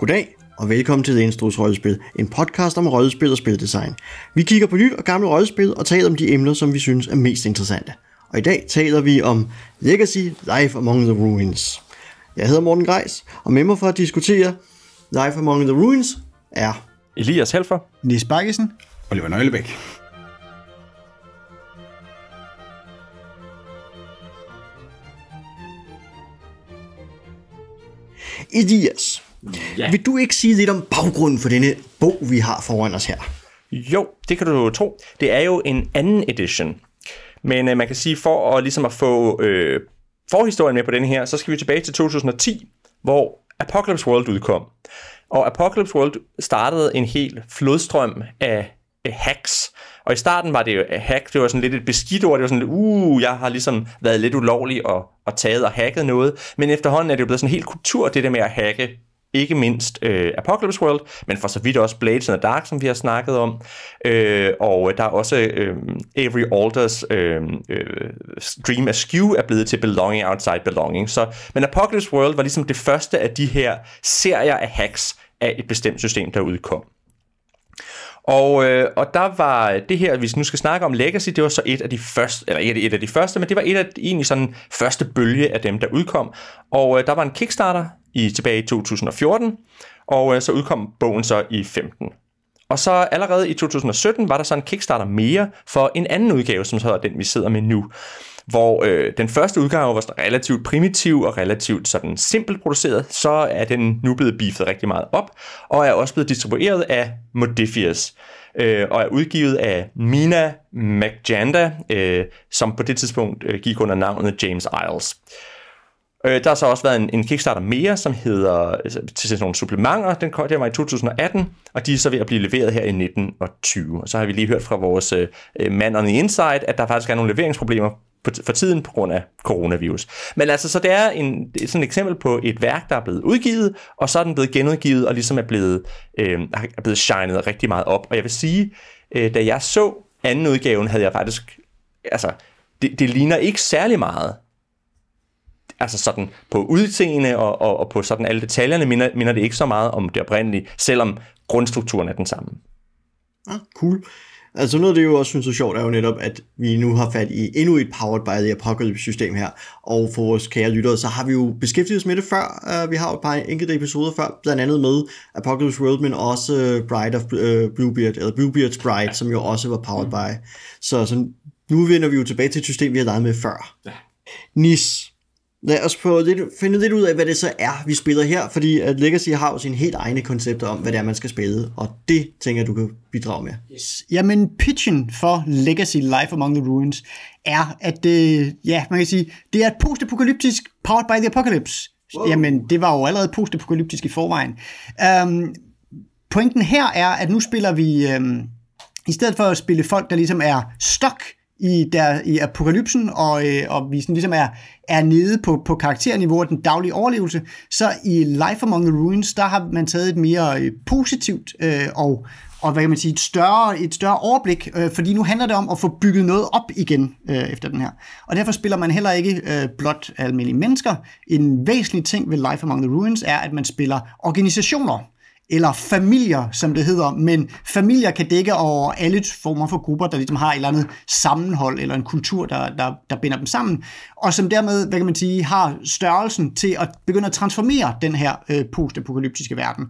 Goddag og velkommen til Instrus Rollespil, en podcast om rollespil og spildesign. Vi kigger på nyt og gamle rollespil og taler om de emner, som vi synes er mest interessante. Og i dag taler vi om Legacy Life Among the Ruins. Jeg hedder Morten Greis, og med mig for at diskutere Life Among the Ruins er Elias Helfer, Nis Bakkesen, Oliver Nøglebæk. Elias. Ja. Vil du ikke sige lidt om baggrunden for denne bog, vi har foran os her? Jo, det kan du tro. Det er jo en anden edition. Men øh, man kan sige, for at, ligesom at få øh, forhistorien med på den her, så skal vi tilbage til 2010, hvor Apocalypse World udkom. Og Apocalypse World startede en helt flodstrøm af hacks. Og i starten var det jo hack, det var sådan lidt et beskidt ord, det var sådan lidt, uh, jeg har ligesom været lidt ulovlig og, og taget og hacket noget, men efterhånden er det jo blevet sådan en helt kultur, det der med at hacke ikke mindst øh, Apocalypse World, men for så vidt også Blades in the Dark, som vi har snakket om. Øh, og der er også øh, Avery Alders øh, øh, Dream Askew er blevet til Belonging Outside Belonging. Så, men Apocalypse World var ligesom det første af de her serier af hacks af et bestemt system, der udkom. Og, øh, og der var det her, hvis nu skal snakke om Legacy, det var så et af de første, eller ikke et af de første, men det var et af egentlig sådan første bølge af dem, der udkom. Og øh, der var en Kickstarter i tilbage i 2014, og øh, så udkom bogen så i 15. Og så allerede i 2017 var der så en Kickstarter mere for en anden udgave, som så er den, vi sidder med nu hvor øh, den første udgave var relativt primitiv og relativt sådan simpelt produceret, så er den nu blevet beefet rigtig meget op, og er også blevet distribueret af Modifius, øh, og er udgivet af Mina McJanda, øh, som på det tidspunkt øh, gik under navnet James Isles. Øh, Øh, der har så også været en, en Kickstarter mere, som hedder øh, til sådan nogle supplementer. Den kom, der var i 2018, og de er så ved at blive leveret her i 19 og 20. Og så har vi lige hørt fra vores øh, øh, mand on the inside, at der faktisk er nogle leveringsproblemer på, for tiden på grund af coronavirus. Men altså, så det er en, sådan et eksempel på et værk, der er blevet udgivet, og så er den blevet genudgivet, og ligesom er blevet, øh, er blevet shined rigtig meget op. Og jeg vil sige, øh, da jeg så anden udgaven, havde jeg faktisk, altså, det, det ligner ikke særlig meget altså sådan på udseende og, og, og på sådan alle detaljerne minder, minder det ikke så meget om det oprindelige, selvom grundstrukturen er den samme. Ah, cool. Altså noget af det, jeg jo også synes er sjovt, er jo netop, at vi nu har fat i endnu et Powered by the Apocalypse system her, og for vores kære lyttere, så har vi jo beskæftiget os med det før. Uh, vi har jo et par enkelte episoder før, blandt andet med Apocalypse World, men også uh, Bride of uh, Bluebeard, eller Bluebeard's Bride, ja. som jo også var powered mm. by. Så, så nu vender vi jo tilbage til et system, vi har leget med før. Ja. Nis, Lad os prøve lidt, finde lidt ud af, hvad det så er, vi spiller her, fordi at Legacy har jo sine helt egne koncepter om, hvad det er, man skal spille, og det tænker du kan bidrage med. Yes. Jamen, pitchen for Legacy Life Among the Ruins er, at øh, ja, man kan sige, det er et postapokalyptisk powered by the apocalypse. Wow. Jamen, det var jo allerede postapokalyptisk i forvejen. Um, pointen her er, at nu spiller vi, um, i stedet for at spille folk, der ligesom er stok i, der, i apokalypsen, og, øh, og vi sådan ligesom er, er nede på, på karakterniveau af den daglige overlevelse, så i Life Among the Ruins, der har man taget et mere øh, positivt øh, og, og hvad kan man sige, et større, et større overblik, øh, fordi nu handler det om at få bygget noget op igen øh, efter den her. Og derfor spiller man heller ikke øh, blot almindelige mennesker. En væsentlig ting ved Life Among the Ruins er, at man spiller organisationer eller familier, som det hedder, men familier kan dække over alle former for grupper, der ligesom har et eller andet sammenhold eller en kultur, der, der, der binder dem sammen, og som dermed, hvad kan man sige, har størrelsen til at begynde at transformere den her øh, postapokalyptiske verden,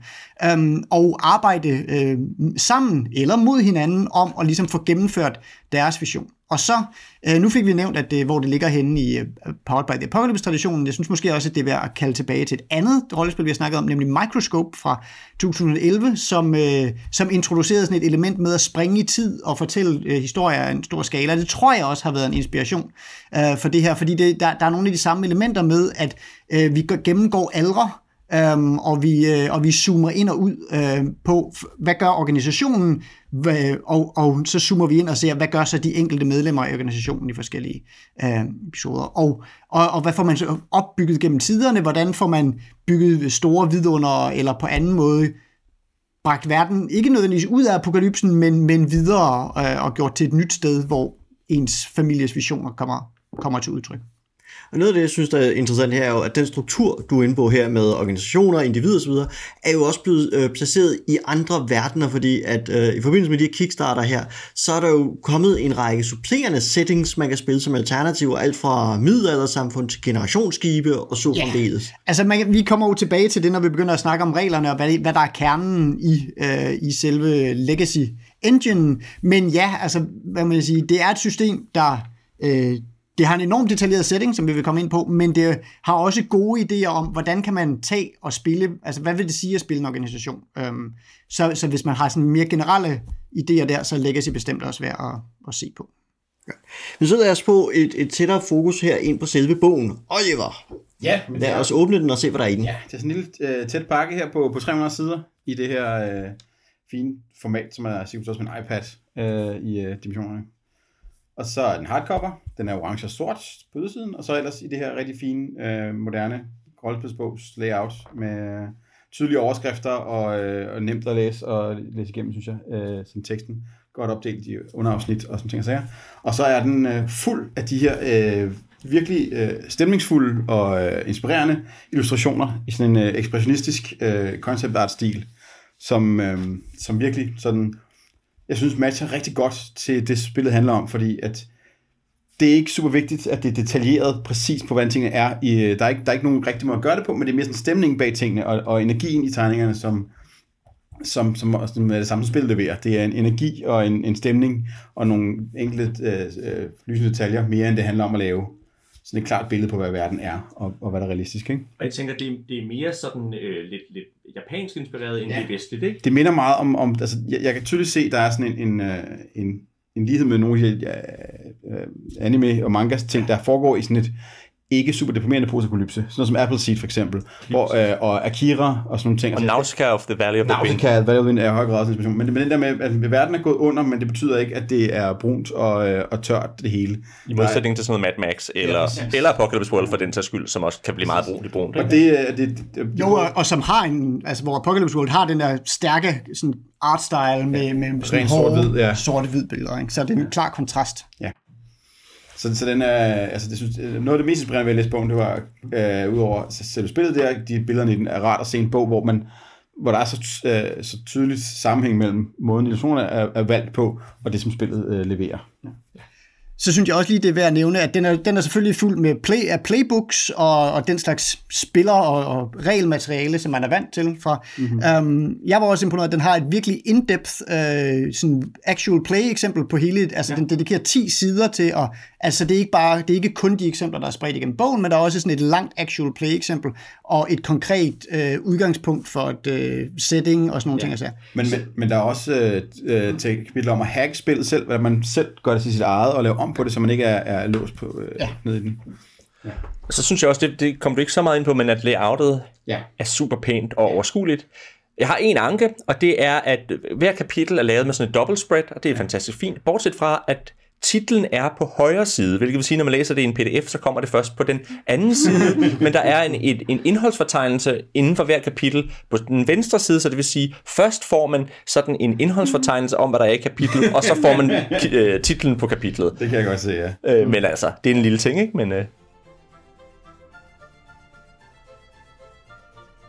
øhm, og arbejde øh, sammen eller mod hinanden om at ligesom få gennemført deres vision. Og så, øh, nu fik vi nævnt, at det, hvor det ligger henne i uh, Powered by the Apocalypse-traditionen. Jeg synes måske også, at det er værd at kalde tilbage til et andet rollespil, vi har snakket om, nemlig Microscope fra 2011, som, øh, som introducerede sådan et element med at springe i tid og fortælle øh, historier af en stor skala. Det tror jeg også har været en inspiration øh, for det her, fordi det, der, der er nogle af de samme elementer med, at øh, vi gennemgår aldre, øhm, og, vi, øh, og vi zoomer ind og ud øh, på, hvad gør organisationen, hvad, og, og så zoomer vi ind og ser, hvad gør så de enkelte medlemmer af organisationen i forskellige øh, episoder. Og, og, og hvad får man så opbygget gennem tiderne, hvordan får man bygget store vidunder, eller på anden måde bragt verden, ikke nødvendigvis ud af apokalypsen, men, men videre øh, og gjort til et nyt sted, hvor ens families visioner kommer, kommer til udtryk. Og noget af det, jeg synes, der er interessant her, er jo, at den struktur, du er inde på her med organisationer, individer osv., er jo også blevet øh, placeret i andre verdener, fordi at øh, i forbindelse med de her Kickstarter her, så er der jo kommet en række supplerende settings, man kan spille som alternativ, alt fra middelaldersamfund til generationsskibe og så Ja. fremdeles. Altså, man, vi kommer jo tilbage til det, når vi begynder at snakke om reglerne, og hvad, hvad der er kernen i, øh, i selve Legacy Engine. Men ja, altså, hvad man sige, det er et system, der... Øh, det har en enormt detaljeret setting, som vi vil komme ind på, men det har også gode idéer om, hvordan kan man tage og spille, altså hvad vil det sige at spille en organisation? Øhm, så, så hvis man har sådan mere generelle idéer der, så er Legacy bestemt også værd at, at se på. Men så lad os få et, et tættere fokus her ind på selve bogen. Oliver, Ja, men lad er, os åbne den og se, hvad der er i den. ja, det er sådan en lille øh, tæt pakke her på, på 300 sider i det her øh, fine format, som er sikkert også med en iPad øh, i øh, dimensionerne. Og så er den hardcover, den er orange og sort på ydersiden, og så ellers i det her rigtig fine, øh, moderne rollespilsbogs layout med tydelige overskrifter og, øh, og nemt at læse og læse igennem, synes jeg, øh, som teksten. Godt opdelt i underafsnit og sådan ting og sager. Og så er den øh, fuld af de her øh, virkelig øh, stemningsfulde og øh, inspirerende illustrationer i sådan en øh, ekspressionistisk øh, concept art stil, som, øh, som virkelig sådan, jeg synes matcher rigtig godt til det spillet handler om, fordi at det er ikke super vigtigt, at det er detaljeret præcis på, hvordan tingene er. I, øh, der, er ikke, der er ikke nogen rigtig måde at gøre det på, men det er mere sådan stemningen bag tingene, og, og energien i tegningerne, som, som, som, som er det samme spil leverer. Det er en energi og en, en stemning, og nogle enkelte øh, øh, lysende detaljer, mere end det handler om at lave sådan et klart billede på, hvad verden er, og, og hvad der er realistisk. Ikke? Og jeg tænker, det er, det er mere sådan øh, lidt, lidt japansk inspireret, end Ja. ja. det vestligt, ikke? Det minder meget om, om altså, jeg, jeg kan tydeligt se, der er sådan en, en, øh, en, en lighed med nogle af de her øh, anime og mangas ting, der foregår i sådan et ikke super deprimerende postapokalypse. Sådan noget som Appleseed for eksempel, hvor, øh, og Akira og sådan nogle ting. Og Nausicaa of the Valley of the Wind. Nausicaa, hvad er i høj grad også inspiration. Men, men den der med, at verden er gået under, men det betyder ikke, at det er brunt og, øh, og tørt det hele. I modsætning til sådan noget Mad Max, eller, præcis. eller Apocalypse World for den sags skyld, som også kan blive meget brunt i brunt. Og det, øh, det, det, Jo, og, og som har en, altså hvor Apocalypse World har den der stærke sådan art style med, med sådan hårde, sort-hvid, ja. sorte-hvid billeder, ikke? så det er en klar kontrast. Så, så den er, altså det synes, noget af det mest inspirerende ved at læse bogen, det var, øh, udover selve spillet der, de billederne i den er rart at se en bog, hvor man hvor der er så, øh, så tydeligt sammenhæng mellem måden illustrationerne er, er valgt på, og det som spillet øh, leverer. Så synes jeg også lige, det er værd at nævne, at den er, den er selvfølgelig fuld med play, af playbooks og, og den slags spiller og, og regelmateriale, som man er vant til fra. Mm-hmm. Um, jeg var også imponeret, at den har et virkelig in-depth uh, sådan actual play eksempel på hele, altså ja. den dedikerer 10 sider til, og altså det er ikke bare, det er ikke kun de eksempler, der er spredt igennem bogen, men der er også sådan et langt actual play eksempel, og et konkret uh, udgangspunkt for et uh, setting og sådan nogle ja. ting. Altså. Men, men, men der er også øh, øh, til kapitler om at hacke spillet selv, hvordan man selv gør det til sit eget, og lave om på det, så man ikke er, er låst på, øh, ja. ned i den. Så synes jeg også, det, det kom du ikke så meget ind på, men at layoutet Ja. er super pænt og overskueligt. Jeg har en anke, og det er, at hver kapitel er lavet med sådan et double spread, og det er fantastisk fint, bortset fra, at titlen er på højre side, hvilket vil sige, når man læser det i en pdf, så kommer det først på den anden side, men der er en, et, en indholdsfortegnelse inden for hver kapitel på den venstre side, så det vil sige, først får man sådan en indholdsfortegnelse om, hvad der er i kapitlet, og så får man øh, titlen på kapitlet. Det kan jeg godt se, ja. Øh, men altså, det er en lille ting, ikke? Men, øh,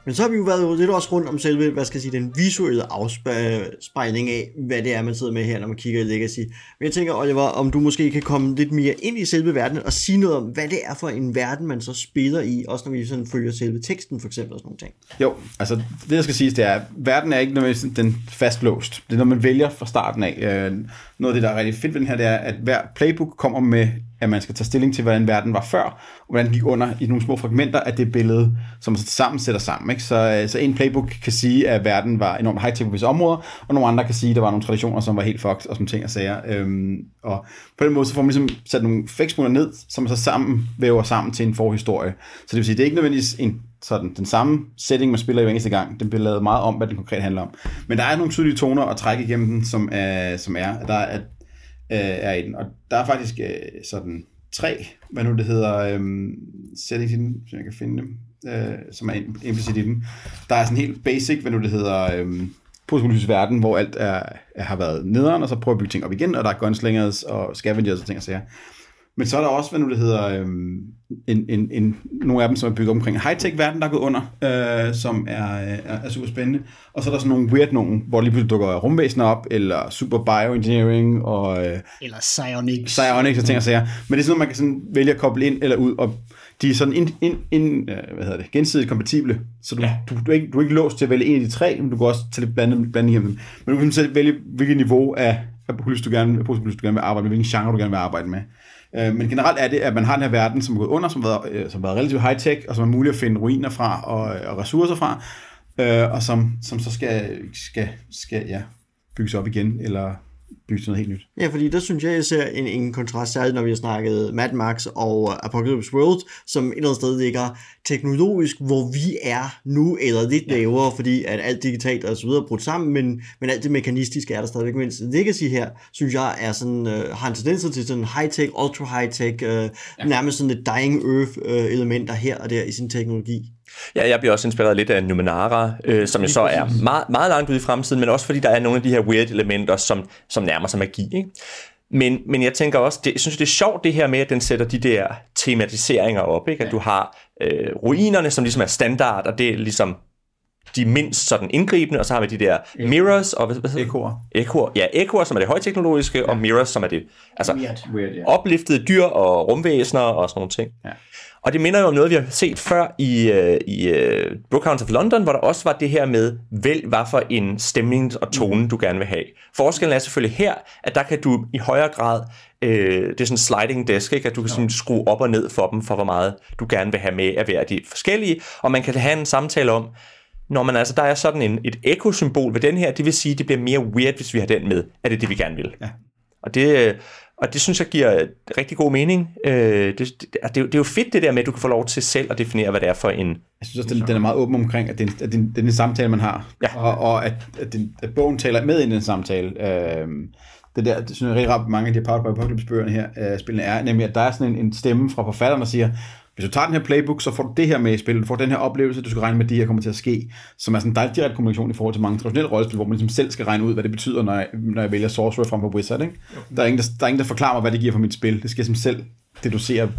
Men så har vi jo været lidt også rundt om selve, hvad skal jeg sige, den visuelle afspejling af, hvad det er, man sidder med her, når man kigger i Legacy. Men jeg tænker, Oliver, om du måske kan komme lidt mere ind i selve verdenen og sige noget om, hvad det er for en verden, man så spiller i, også når vi sådan følger selve teksten for eksempel og sådan nogle ting. Jo, altså det jeg skal sige, det er, at verden er ikke nødvendigvis den fastlåst. Det er noget, man vælger fra starten af. Øh, noget af det, der er rigtig fedt ved den her, det er, at hver playbook kommer med, at man skal tage stilling til, hvordan verden var før, og hvordan den gik under i nogle små fragmenter af det billede, som man så sammen sætter sammen. Ikke? Så, øh, så en playbook kan sige, at verden var enormt high-tech på visse områder, og nogle andre kan sige, at der var nogle traditioner, som var helt fucked, og som ting og sager. Øhm, og på den måde, så får man ligesom sat nogle fæksmuler ned, som man så sammen væver sammen til en forhistorie. Så det vil sige, det er ikke nødvendigvis en sådan den samme setting, man spiller i hver eneste gang. Den bliver lavet meget om, hvad den konkret handler om. Men der er nogle tydelige toner at trække igennem den, som er, som er, der er, øh, er i den. Og der er faktisk øh, sådan tre, hvad nu det hedder, øhm, settings i den, så jeg kan finde dem, øh, som er implicit i den. Der er sådan helt basic, hvad nu det hedder, øhm, postpolitisk verden, hvor alt er, er, har været nederen, og så prøver at bygge ting op igen, og der er gunslingers og scavengers og ting og sager. Men så er der også, hvad nu det hedder, øhm, en, en, en, nogle af dem, som er bygget omkring en high-tech-verden, der er gået under, øh, som er, er, er super spændende. Og så er der sådan nogle weird nogen, hvor lige pludselig dukker rumvæsener op, eller super bioengineering, og øh, Eller Psionics. psionics og ting og sager. Men det er sådan noget, man kan sådan vælge at koble ind eller ud, og de er sådan ind, ind, ind, øh, hvad hedder det, gensidigt kompatible, så du, ja. du, du, er ikke, du er ikke låst til at vælge en af de tre, men du kan også tage lidt blandet, blandet igennem dem. Men du kan selv vælge, hvilket niveau af apokalypse du gerne, du gerne vil arbejde med, hvilken genre du gerne vil arbejde med. Øh, men generelt er det, at man har den her verden, som er gået under, som har været, øh, som har været relativt high-tech, og som er muligt at finde ruiner fra og, øh, og ressourcer fra, øh, og som, som så skal, skal, skal ja, bygges op igen, eller bygges til noget helt nyt. Ja, fordi der synes jeg, jeg ser en, en kontrast, særligt når vi har snakket Mad Max og Apocalypse World, som et eller andet sted ligger teknologisk, hvor vi er nu, eller lidt lavere, fordi at alt digitalt og så videre er brudt sammen, men, men alt det mekanistiske er der stadigvæk. Men Legacy her, synes jeg, er sådan, øh, har en tendens til sådan high-tech, ultra-high-tech, øh, ja. nærmest sådan et dying earth øh, elementer her og der i sin teknologi. Ja, jeg bliver også inspireret lidt af Numenara, øh, som jo så er meget, meget langt ude i fremtiden, men også fordi der er nogle af de her weird elementer, som, som nærmer sig magi. Ikke? Men, men jeg tænker også, det, jeg synes det er sjovt det her med, at den sætter de der tematiseringer op, ikke? at du har øh, ruinerne, som ligesom er standard, og det er ligesom de mindst sådan indgribende, og så har vi de der mirrors, og hvad, hvad? Ekoer. Ekoer. Ja, ekoer, som er det højteknologiske, ja. og mirrors, som er det altså, Weird. Weird, ja. opliftede dyr og rumvæsener og sådan nogle ting. Ja. Og det minder jo om noget, vi har set før i, uh, i uh, Brookhounds of London, hvor der også var det her med, vælg hvad for en stemning og tone, du gerne vil have. Forskellen er selvfølgelig her, at der kan du i højere grad, øh, det er sådan sliding desk, ikke? at du kan sådan skrue op og ned for dem, for hvor meget du gerne vil have med af hver de forskellige, og man kan have en samtale om, når man altså, der er sådan en, et ekosymbol ved den her, det vil sige, det bliver mere weird, hvis vi har den med. Er det det, vi gerne vil? Ja. Og det, øh, og det synes jeg giver rigtig god mening. Øh, det, det, det, er jo- det er jo fedt det der med, at du kan få lov til selv at definere, hvad det er for en... Jeg synes også, den, den er meget åben omkring, at det, er- at det, det er en samtale, man har. Ja. Og, og at, at, den, at bogen taler med i den samtale. Øhm, det der, det synes jeg rigtig rart, mange af de Powered by Apocalypse-bøgerne her, øh, spillene er, nemlig at der er sådan en, en stemme fra forfatteren, der siger, hvis du tager den her playbook, så får du det her med i spillet, du får den her oplevelse, du skal regne med, at det her kommer til at ske, som er sådan en dejlig direkte kommunikation i forhold til mange traditionelle rollespil, hvor man ligesom selv skal regne ud, hvad det betyder, når jeg, når jeg vælger Sorcerer frem for Wizard. Ikke? Der, er ingen, der, der er ingen, der forklarer mig, hvad det giver for mit spil. Det skal jeg som selv deducere.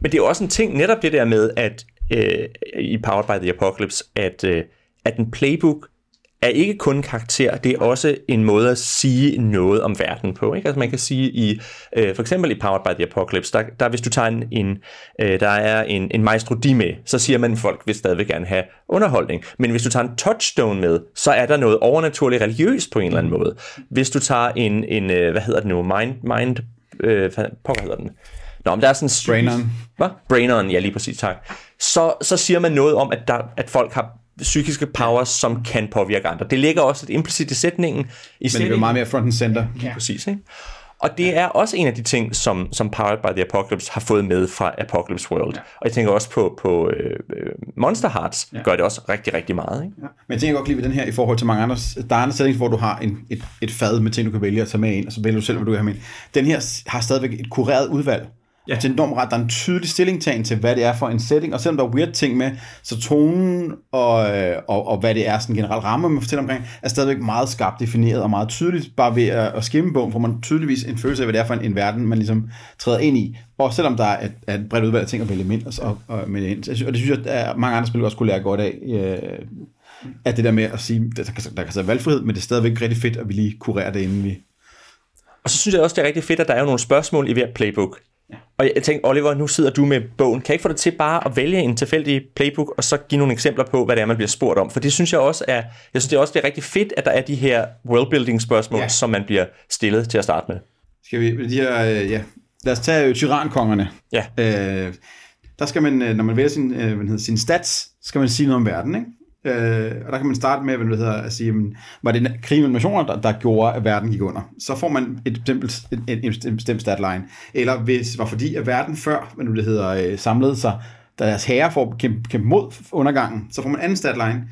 Men det er jo også en ting, netop det der med, at øh, i Powered by the Apocalypse, at, øh, at en playbook er ikke kun karakter, det er også en måde at sige noget om verden på. Ikke? Altså man kan sige i, øh, for eksempel i Powered by the Apocalypse, der, der hvis du tager en, en øh, der er en, en maestro di med, så siger man, at folk vil stadigvæk gerne have underholdning. Men hvis du tager en touchstone med, så er der noget overnaturligt religiøst på en eller anden måde. Hvis du tager en, en øh, hvad hedder det nu, mind, mind øh, hvad pokker hedder den? Nå, men der er sådan en psykisk- Braineren. hvad? Braineren, ja lige præcis, tak. Så, så siger man noget om, at, der, at folk har psykiske powers, som kan påvirke andre. Det ligger også lidt implicit i sætningen. I Men det er sætningen- meget mere front and center. Ja. Præcis, ikke? Og det er også en af de ting, som, som Powered by the Apocalypse har fået med fra Apocalypse World. Ja. Og jeg tænker også på, på øh, Monster Hearts, ja. gør det også rigtig, rigtig meget. Ikke? Ja. Men jeg tænker godt lide ved den her i forhold til mange andre. Der er andre settings, hvor du har en, et, et fad med ting, du kan vælge at tage med ind, og så vælger du selv, hvad du vil have med ind. Den her har stadigvæk et kureret udvalg. Ja. Det er enormt ret. Der er en tydelig stillingtagen til, hvad det er for en setting, og selvom der er weird ting med, så tonen og, øh, og, og hvad det er, sådan generelt ramme, man fortæller omkring, er stadigvæk meget skarpt defineret og meget tydeligt. Bare ved at, at skimme bogen, får man tydeligvis en følelse af, hvad det er for en, en verden, man ligesom træder ind i. Og selvom der er et, er et bredt udvalg af ting at vælge ind, og, og, med ind. Så Og det synes jeg, at mange andre spil også kunne lære godt af. Øh, at det der med at sige, der, der, kan- der kan være valgfrihed, men det er stadigvæk rigtig fedt, at vi lige kurerer det, inden vi... Og så synes jeg også, det er rigtig fedt, at der er jo nogle spørgsmål i hver playbook. Og jeg tænkte, Oliver, nu sidder du med bogen. Kan jeg ikke få dig til bare at vælge en tilfældig playbook, og så give nogle eksempler på, hvad det er, man bliver spurgt om? For det synes jeg også er, jeg synes det er også det er rigtig fedt, at der er de her worldbuilding spørgsmål, ja. Som man bliver stillet til at starte med. Skal vi, de her, øh, ja, lad os tage øh, tyrankongerne. Ja. Øh, der skal man, øh, når man vælger sin, øh, hvad hedder, sin stats, skal man sige noget om verden, ikke? Øh, og der kan man starte med, hvad det hedder, at sige, jamen, var det krig mellem nationer, der, der gjorde, at verden gik under? Så får man et bestemt, en, en, en bestemt statline. Eller hvis det var fordi, at verden før, hvad nu det hedder, øh, samlede sig, da deres herrer får kæmpe, kæmpe mod undergangen, så får man anden statline.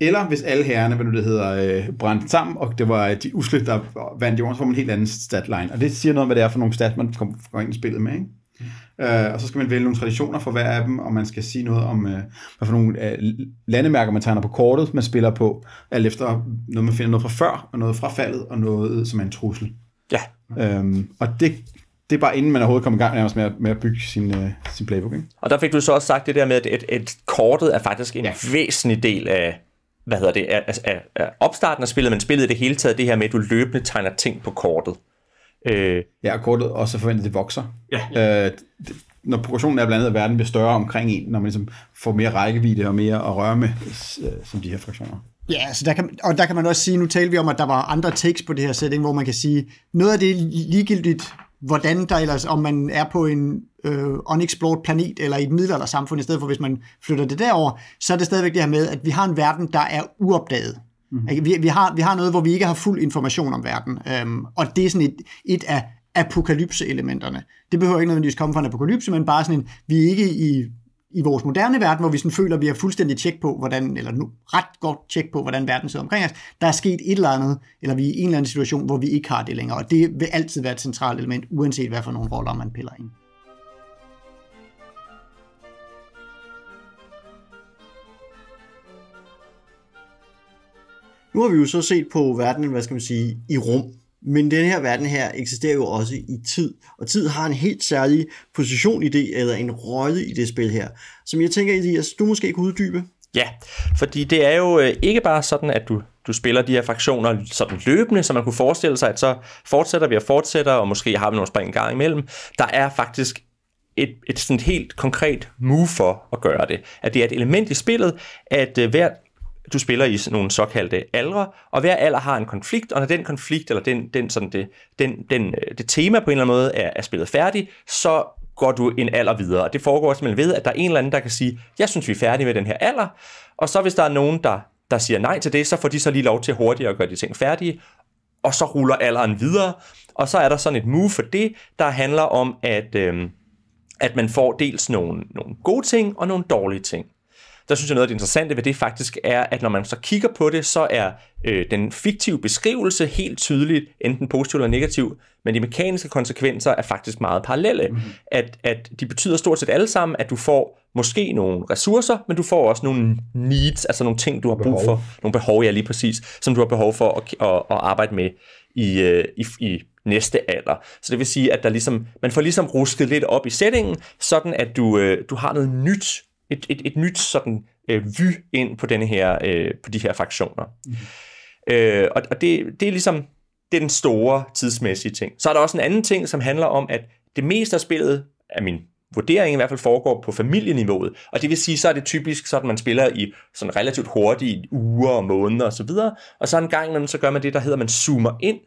Eller hvis alle herrerne, hvad nu det hedder, øh, brændte sammen, og det var øh, de usle, der vandt jorden, så får man en helt anden statline. Og det siger noget om, hvad det er for nogle stats, man kommer ind i spillet med, ikke? Øh, og så skal man vælge nogle traditioner for hver af dem, og man skal sige noget om, øh, hvad for nogle øh, landemærker, man tegner på kortet, man spiller på, alt efter noget, man finder noget fra før, og noget fra faldet, og noget, som er en trussel. Ja, Øhm, og det det er bare inden man overhovedet kommer i gang med, at, med at bygge sin, uh, sin playbook. Ikke? Og der fik du så også sagt det der med, at, at, at kortet er faktisk en ja. væsentlig del af, hvad hedder det, af, af, af opstarten af spillet, men spillet i det hele taget, det her med, at du løbende tegner ting på kortet. Øh, Ja, og kortet også forventet, at det vokser. Ja. Øh, det, når progressionen er blandt andet, at verden bliver større omkring en, når man ligesom får mere rækkevidde og mere at røre med, øh, som de her fraktioner. Ja, så der kan, og der kan man også sige, nu talte vi om, at der var andre takes på det her setting, hvor man kan sige, noget af det er ligegyldigt, hvordan der ellers, om man er på en øh, unexplored planet eller i et middelaldersamfund, i stedet for hvis man flytter det derover, så er det stadigvæk det her med, at vi har en verden, der er uopdaget. Mm. Vi, vi, har, vi har noget, hvor vi ikke har fuld information om verden, øhm, og det er sådan et, et af apokalypse-elementerne. Det behøver ikke nødvendigvis komme fra en apokalypse, men bare sådan en, vi er ikke i, i vores moderne verden, hvor vi sådan føler, at vi har fuldstændig tjek på, hvordan, eller nu ret godt tjek på, hvordan verden ser omkring os. Der er sket et eller andet, eller vi er i en eller anden situation, hvor vi ikke har det længere, og det vil altid være et centralt element, uanset hvad for nogle roller man piller ind. Nu har vi jo så set på verdenen, hvad skal man sige, i rum. Men den her verden her eksisterer jo også i tid, og tid har en helt særlig position i det, eller en rolle i det spil her, som jeg tænker, Elias, du måske kunne uddybe. Ja, fordi det er jo øh, ikke bare sådan, at du, du spiller de her fraktioner sådan løbende, så man kunne forestille sig, at så fortsætter vi og fortsætter, og måske har vi nogle spring en gang imellem. Der er faktisk et, et sådan helt konkret move for at gøre det. At det er et element i spillet, at øh, hvert du spiller i sådan nogle såkaldte aldre, og hver alder har en konflikt, og når den konflikt, eller den, den, sådan det, den, den, øh, det tema på en eller anden måde er, er spillet færdigt, så går du en alder videre. Og det foregår simpelthen ved, at der er en eller anden, der kan sige, jeg synes, vi er færdige med den her alder, og så hvis der er nogen, der, der siger nej til det, så får de så lige lov til hurtigere at gøre de ting færdige, og så ruller alderen videre, og så er der sådan et move for det, der handler om, at, øh, at man får dels nogle, nogle gode ting og nogle dårlige ting der synes jeg noget af det interessante ved det faktisk er, at når man så kigger på det, så er øh, den fiktive beskrivelse helt tydeligt, enten positiv eller negativ, men de mekaniske konsekvenser er faktisk meget parallelle. Mm-hmm. At, at de betyder stort set alle sammen, at du får måske nogle ressourcer, men du får også nogle needs, altså nogle ting, du har brug for, nogle behov, ja lige præcis, som du har behov for at, at, at arbejde med i, øh, i, i næste alder. Så det vil sige, at der ligesom, man får ligesom rusket lidt op i settingen, sådan at du, øh, du har noget nyt et, et, et nyt sådan øh, vy ind på denne her øh, på de her fraktioner. Mm. Øh, og og det, det er ligesom det er den store tidsmæssige ting. Så er der også en anden ting, som handler om, at det meste af spillet, er min vurdering i hvert fald, foregår på familieniveauet. Og det vil sige, så er det typisk sådan, man spiller i sådan relativt hurtige uger og måneder osv. Og, så videre. og så en gang imellem, så gør man det, der hedder, man zoomer ind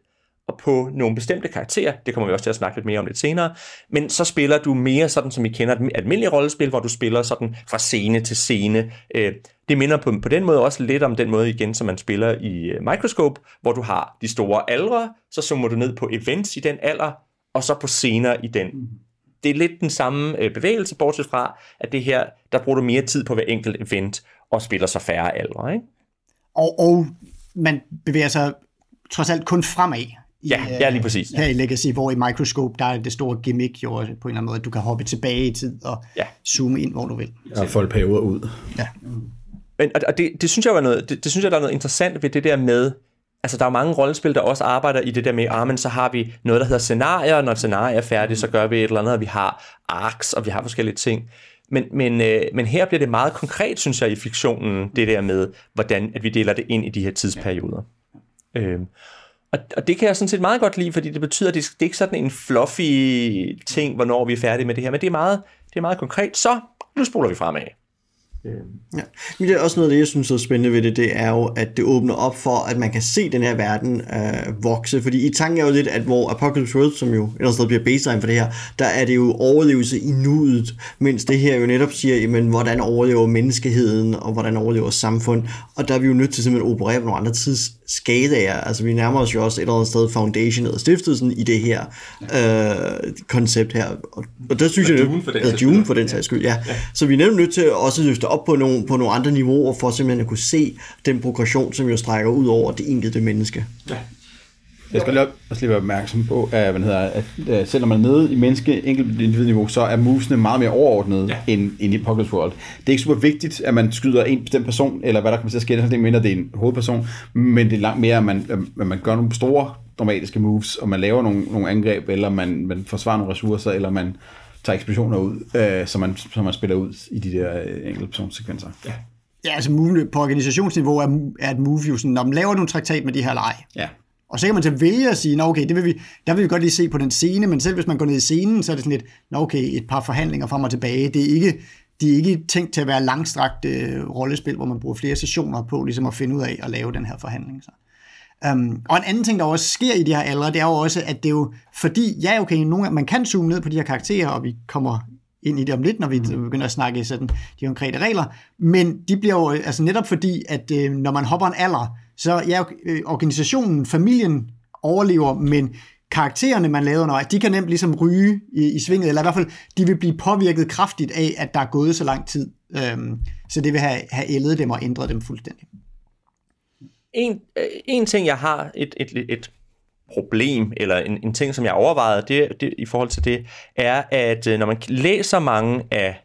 på nogle bestemte karakterer. Det kommer vi også til at snakke lidt mere om lidt senere. Men så spiller du mere sådan, som I kender et almindeligt rollespil, hvor du spiller sådan fra scene til scene. Øh, Det minder på, på den måde også lidt om den måde igen, som man spiller i øh, Microscope, hvor du har de store aldre, så zoomer du ned på events i den alder, og så på scener i den. Det er lidt den samme øh, bevægelse, bortset fra, at det her, der bruger du mere tid på hver enkelt event, og spiller så færre aldre, ikke? Og, og man bevæger sig trods alt kun fremad. I, Ja, ja, lige præcis. Her i Legacy, hvor i Microscope, der er det store gimmick jo på en eller anden måde, at du kan hoppe tilbage i tid og Ja. zoome ind, hvor du vil. Og folde perioder ud. Ja. Men, og- det, det, synes jeg var noget, det, det synes jeg, der er noget interessant ved det der med, altså der er mange rollespil, der også arbejder i det der med, ah, men så har vi noget, der hedder scenarier, og når et scenarie er færdigt, så gør vi et eller andet, og vi har arcs, og vi har forskellige ting. Men, men, øh, men her bliver det meget konkret, synes jeg, i fiktionen, det der med, hvordan at vi deler det ind i de her tidsperioder. Øhm, og, og det kan jeg sådan set meget godt lide, fordi det betyder, at det, det er ikke sådan en fluffy ting, hvornår vi er færdige med det her, men det er meget, det er meget konkret. Så nu spoler vi fremad. Ja. Men det er også noget af det, jeg synes er spændende ved det, det er jo, at det åbner op for, at man kan se den her verden øh, vokse, fordi i tanken er jo lidt, at hvor Apocalypse World, som jo et eller andet sted bliver baseline for det her, der er det jo overlevelse i nuet, mens det her jo netop siger, jamen, hvordan overlever menneskeheden, og hvordan overlever samfund, og der er vi jo nødt til simpelthen at operere på nogle andre tidsskalaer, altså vi nærmer os jo også et eller andet sted foundation eller stiftelsen i det her øh, koncept her, og, og der synes Og jeg, Dune for den eller Dune for den sags skyld, ja. Så vi er netop nødt til at også løfte op på nogle, på nogle andre niveauer, for simpelthen at kunne se den progression, som jo strækker ud over det enkelte menneske. Jeg skal lige også lige være opmærksom på, at, hvad hedder, at, at selvom man er nede i menneske enkelt individniveau, så er movesene meget mere overordnet ja. Ja. end, end i Apocalypse World. Det er ikke super vigtigt, at man skyder en bestemt person, eller hvad der kommer til at ske, det er mindre, det er en hovedperson, men det er langt mere, at man, at man gør nogle store dramatiske moves, og man laver nogle, nogle angreb, eller man, man forsvarer nogle ressourcer, eller man tager eksplosioner ud, øh, som, man, som man spiller ud i de der øh, enkeltpersonssekvenser. Ja. Ja, altså move, på organisationsniveau er, er et move jo sådan, når man laver nogle traktat med de her leg, ja. og så kan man så vælge at sige, nå okay, det vil vi, der vil vi godt lige se på den scene, men selv hvis man går ned i scenen, så er det sådan lidt, nå okay, et par forhandlinger frem og tilbage. Det er ikke, de er ikke tænkt til at være langstrakt øh, rollespil, hvor man bruger flere sessioner på ligesom at finde ud af at lave den her forhandling. Så. Um, og en anden ting, der også sker i de her aldre, det er jo også, at det er jo, fordi, ja okay, nogle, man kan zoome ned på de her karakterer, og vi kommer ind i det om lidt, når vi mm. begynder at snakke sådan de konkrete regler, men de bliver jo, altså netop fordi, at øh, når man hopper en alder, så ja, øh, organisationen, familien overlever, men karaktererne, man lavede når de kan nemt ligesom ryge i, i svinget, eller i hvert fald, de vil blive påvirket kraftigt af, at der er gået så lang tid. Øhm, så det vil have, have ældet dem og ændret dem fuldstændig. En, øh, en ting, jeg har et, et, et problem, eller en, en ting, som jeg overvejede det, det, i forhold til det, er, at øh, når man læser mange af,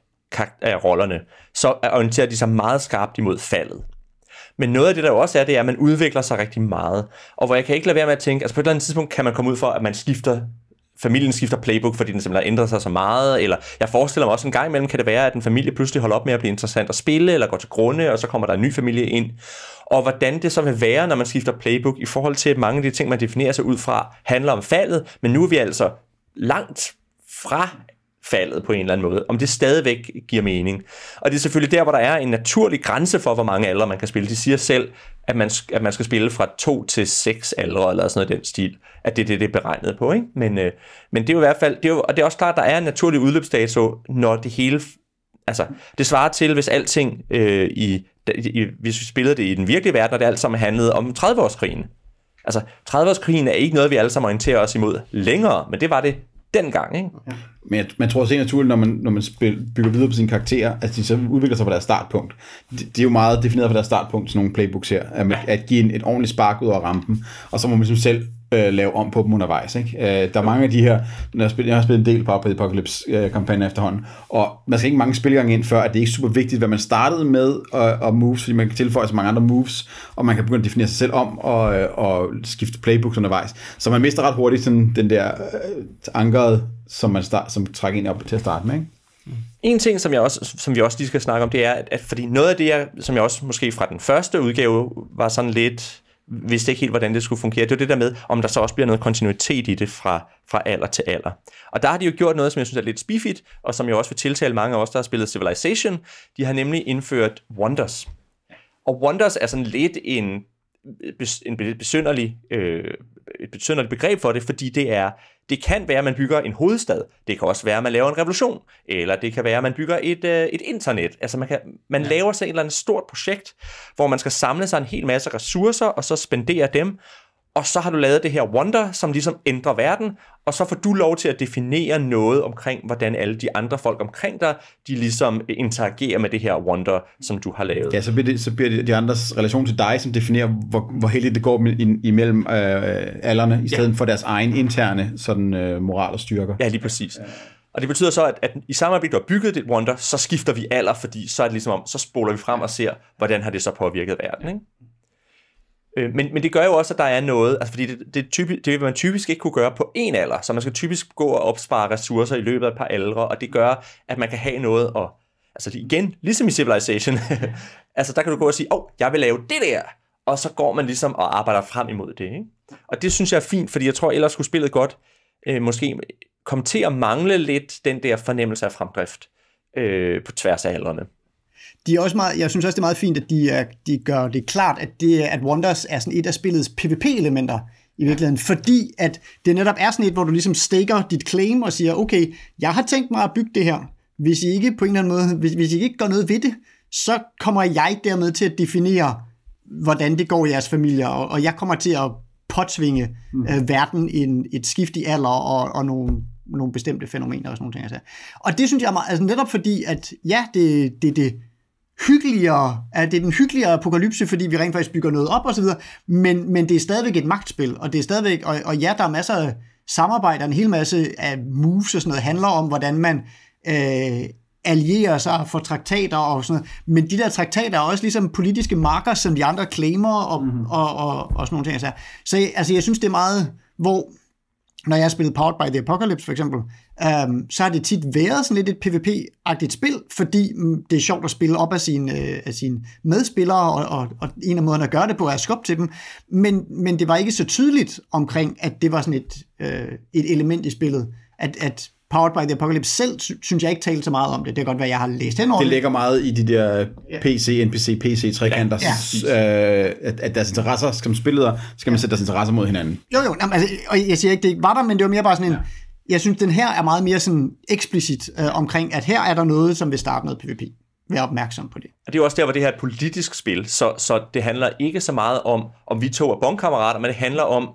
af rollerne, så orienterer de sig meget skarpt imod faldet. Men noget af det, der jo også er, det er, at man udvikler sig rigtig meget. Og hvor jeg kan ikke lade være med at tænke, altså på et eller andet tidspunkt kan man komme ud for, at man skifter familien skifter playbook, fordi den simpelthen ændrer sig så meget, eller jeg forestiller mig også en gang imellem, kan det være, at en familie pludselig holder op med at blive interessant at spille, eller går til grunde, og så kommer der en ny familie ind. Og hvordan det så vil være, når man skifter playbook, i forhold til at mange af de ting, man definerer sig ud fra, handler om faldet, men nu er vi altså langt fra faldet på en eller anden måde, om det stadigvæk giver mening. Og det er selvfølgelig der, hvor der er en naturlig grænse for, hvor mange aldre man kan spille. De siger selv, at man, at man skal spille fra 2 til 6 aldre, eller sådan noget i den stil, at det er det, det er beregnet på. Ikke? Men, øh, men det er jo i hvert fald, det er jo, og det er også klart, at der er en naturlig udløbsdato, når det hele, altså det svarer til, hvis alting øh, i, i, hvis vi spillede det i den virkelige verden, og det alt sammen handlede om 30-årskrigen. Altså, 30-årskrigen er ikke noget, vi alle sammen orienterer os imod længere, men det var det dengang. Ikke? Ja. Men jeg, man tror også, det er naturligt, når man, når man spil, bygger videre på sine karakterer, at de så udvikler sig på deres startpunkt. Det, de er jo meget defineret på deres startpunkt, sådan nogle playbooks her, at, man, at give en, et ordentligt spark ud over rampen, og så må man ligesom selv øh, lave om på dem undervejs. Ikke? Øh, der er mange af de her, når jeg, spiller, jeg har spillet en del på Apocalypse-kampagnen øh, efterhånden, og man skal ikke mange spilgange ind før, at det er ikke super vigtigt, hvad man startede med og, og moves, fordi man kan tilføje så mange andre moves, og man kan begynde at definere sig selv om og, øh, og skifte playbooks undervejs. Så man mister ret hurtigt sådan den der øh, ankeret, som man start, som trækker ind op til at starte med. Ikke? En ting, som, jeg også, som vi også lige skal snakke om, det er, at, at fordi noget af det, jeg, som jeg også måske fra den første udgave var sådan lidt vidste ikke helt, hvordan det skulle fungere. Det var det der med, om der så også bliver noget kontinuitet i det fra, fra alder til alder. Og der har de jo gjort noget, som jeg synes er lidt spiffigt, og som jeg også vil tiltale mange af os, der har spillet Civilization. De har nemlig indført Wonders. Og Wonders er sådan lidt en, en besynderlig øh, et besynderligt begreb for det, fordi det er, det kan være, at man bygger en hovedstad. Det kan også være, at man laver en revolution. Eller det kan være, at man bygger et, øh, et internet. Altså man, kan, man ja. laver sig et eller andet stort projekt, hvor man skal samle sig en hel masse ressourcer, og så spendere dem og så har du lavet det her wonder, som ligesom ændrer verden, og så får du lov til at definere noget omkring, hvordan alle de andre folk omkring dig, de ligesom interagerer med det her wonder, som du har lavet. Ja, så bliver det, så bliver det de andres relation til dig, som definerer, hvor, hvor heldigt det går imellem øh, alderne, i stedet ja. for deres egen interne sådan, øh, moral og styrker. Ja, lige præcis. Og det betyder så, at, at i samarbejde, du har bygget det wonder, så skifter vi alder, fordi så er det ligesom om, så spoler vi frem og ser, hvordan har det så påvirket verden. Ikke? Øh, men, men det gør jo også, at der er noget, altså fordi det, det, typisk, det vil man typisk ikke kunne gøre på en alder, så man skal typisk gå og opspare ressourcer i løbet af et par aldre, og det gør, at man kan have noget og altså igen, ligesom i Civilization, altså der kan du gå og sige, åh, oh, jeg vil lave det der, og så går man ligesom og arbejder frem imod det. Ikke? Og det synes jeg er fint, fordi jeg tror ellers skulle spillet godt øh, måske komme til at mangle lidt den der fornemmelse af fremdrift øh, på tværs af aldrene de er også meget, jeg synes også, det er meget fint, at de, er, de gør det klart, at, det, at Wonders er sådan et af spillets PvP-elementer i virkeligheden, fordi at det netop er sådan et, hvor du ligesom stikker dit claim og siger, okay, jeg har tænkt mig at bygge det her. Hvis I ikke på en eller anden måde, hvis, hvis I ikke gør noget ved det, så kommer jeg dermed til at definere, hvordan det går i jeres familie, og, og jeg kommer til at påtvinge mm. øh, verden en, et skift i alder og, og nogle, nogle bestemte fænomener og sådan nogle ting. Altså. Og det synes jeg er meget, altså netop fordi, at ja, det, det, det hyggeligere, at det er den hyggeligere apokalypse, fordi vi rent faktisk bygger noget op og så videre, men, men det er stadigvæk et magtspil, og det er stadigvæk, og, og ja, der er masser af samarbejde, en hel masse af moves og sådan noget, handler om, hvordan man øh, alliere sig for traktater og sådan noget. Men de der traktater er også ligesom politiske marker, som de andre claimer og, mm-hmm. og, og, og sådan nogle ting. Altså. Så altså, jeg synes, det er meget, hvor når jeg har spillet Powered by the Apocalypse for eksempel, øhm, så har det tit været sådan lidt et PvP-agtigt spil, fordi mm, det er sjovt at spille op af sine, øh, af sine medspillere, og, og, og en af måderne at gøre det på er at skubbe til dem, men, men det var ikke så tydeligt omkring, at det var sådan et, øh, et element i spillet, at, at Powered by the Apocalypse selv, sy- synes jeg ikke talte så meget om det. Det kan godt være, jeg har læst henover Det ligger meget i de der PC, NPC, PC-trekanter, ja. øh, at, at deres interesser, som spilleder, skal man sætte deres interesser mod hinanden. Jo, jo, jamen, altså, og jeg siger ikke, det ikke var der, men det var mere bare sådan en, ja. jeg synes, den her er meget mere sådan eksplicit øh, omkring, at her er der noget, som vil starte noget PvP. Vær opmærksom på det. Og det er jo også der, hvor det her er et politisk spil, så, så det handler ikke så meget om, om vi to er bondkammerater, men det handler om,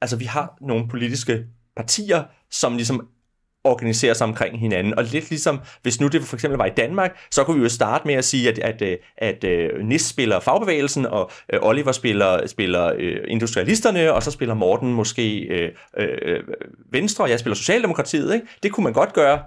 altså vi har nogle politiske partier, som ligesom organisere sig omkring hinanden. Og lidt ligesom, hvis nu det for eksempel var i Danmark, så kunne vi jo starte med at sige, at, at, øh, at, at Nis spiller fagbevægelsen, og øh, Oliver spiller, spiller industrialisterne, og så spiller Morten måske øh, øh, Venstre, og jeg spiller Socialdemokratiet. Ikke? Det kunne man godt gøre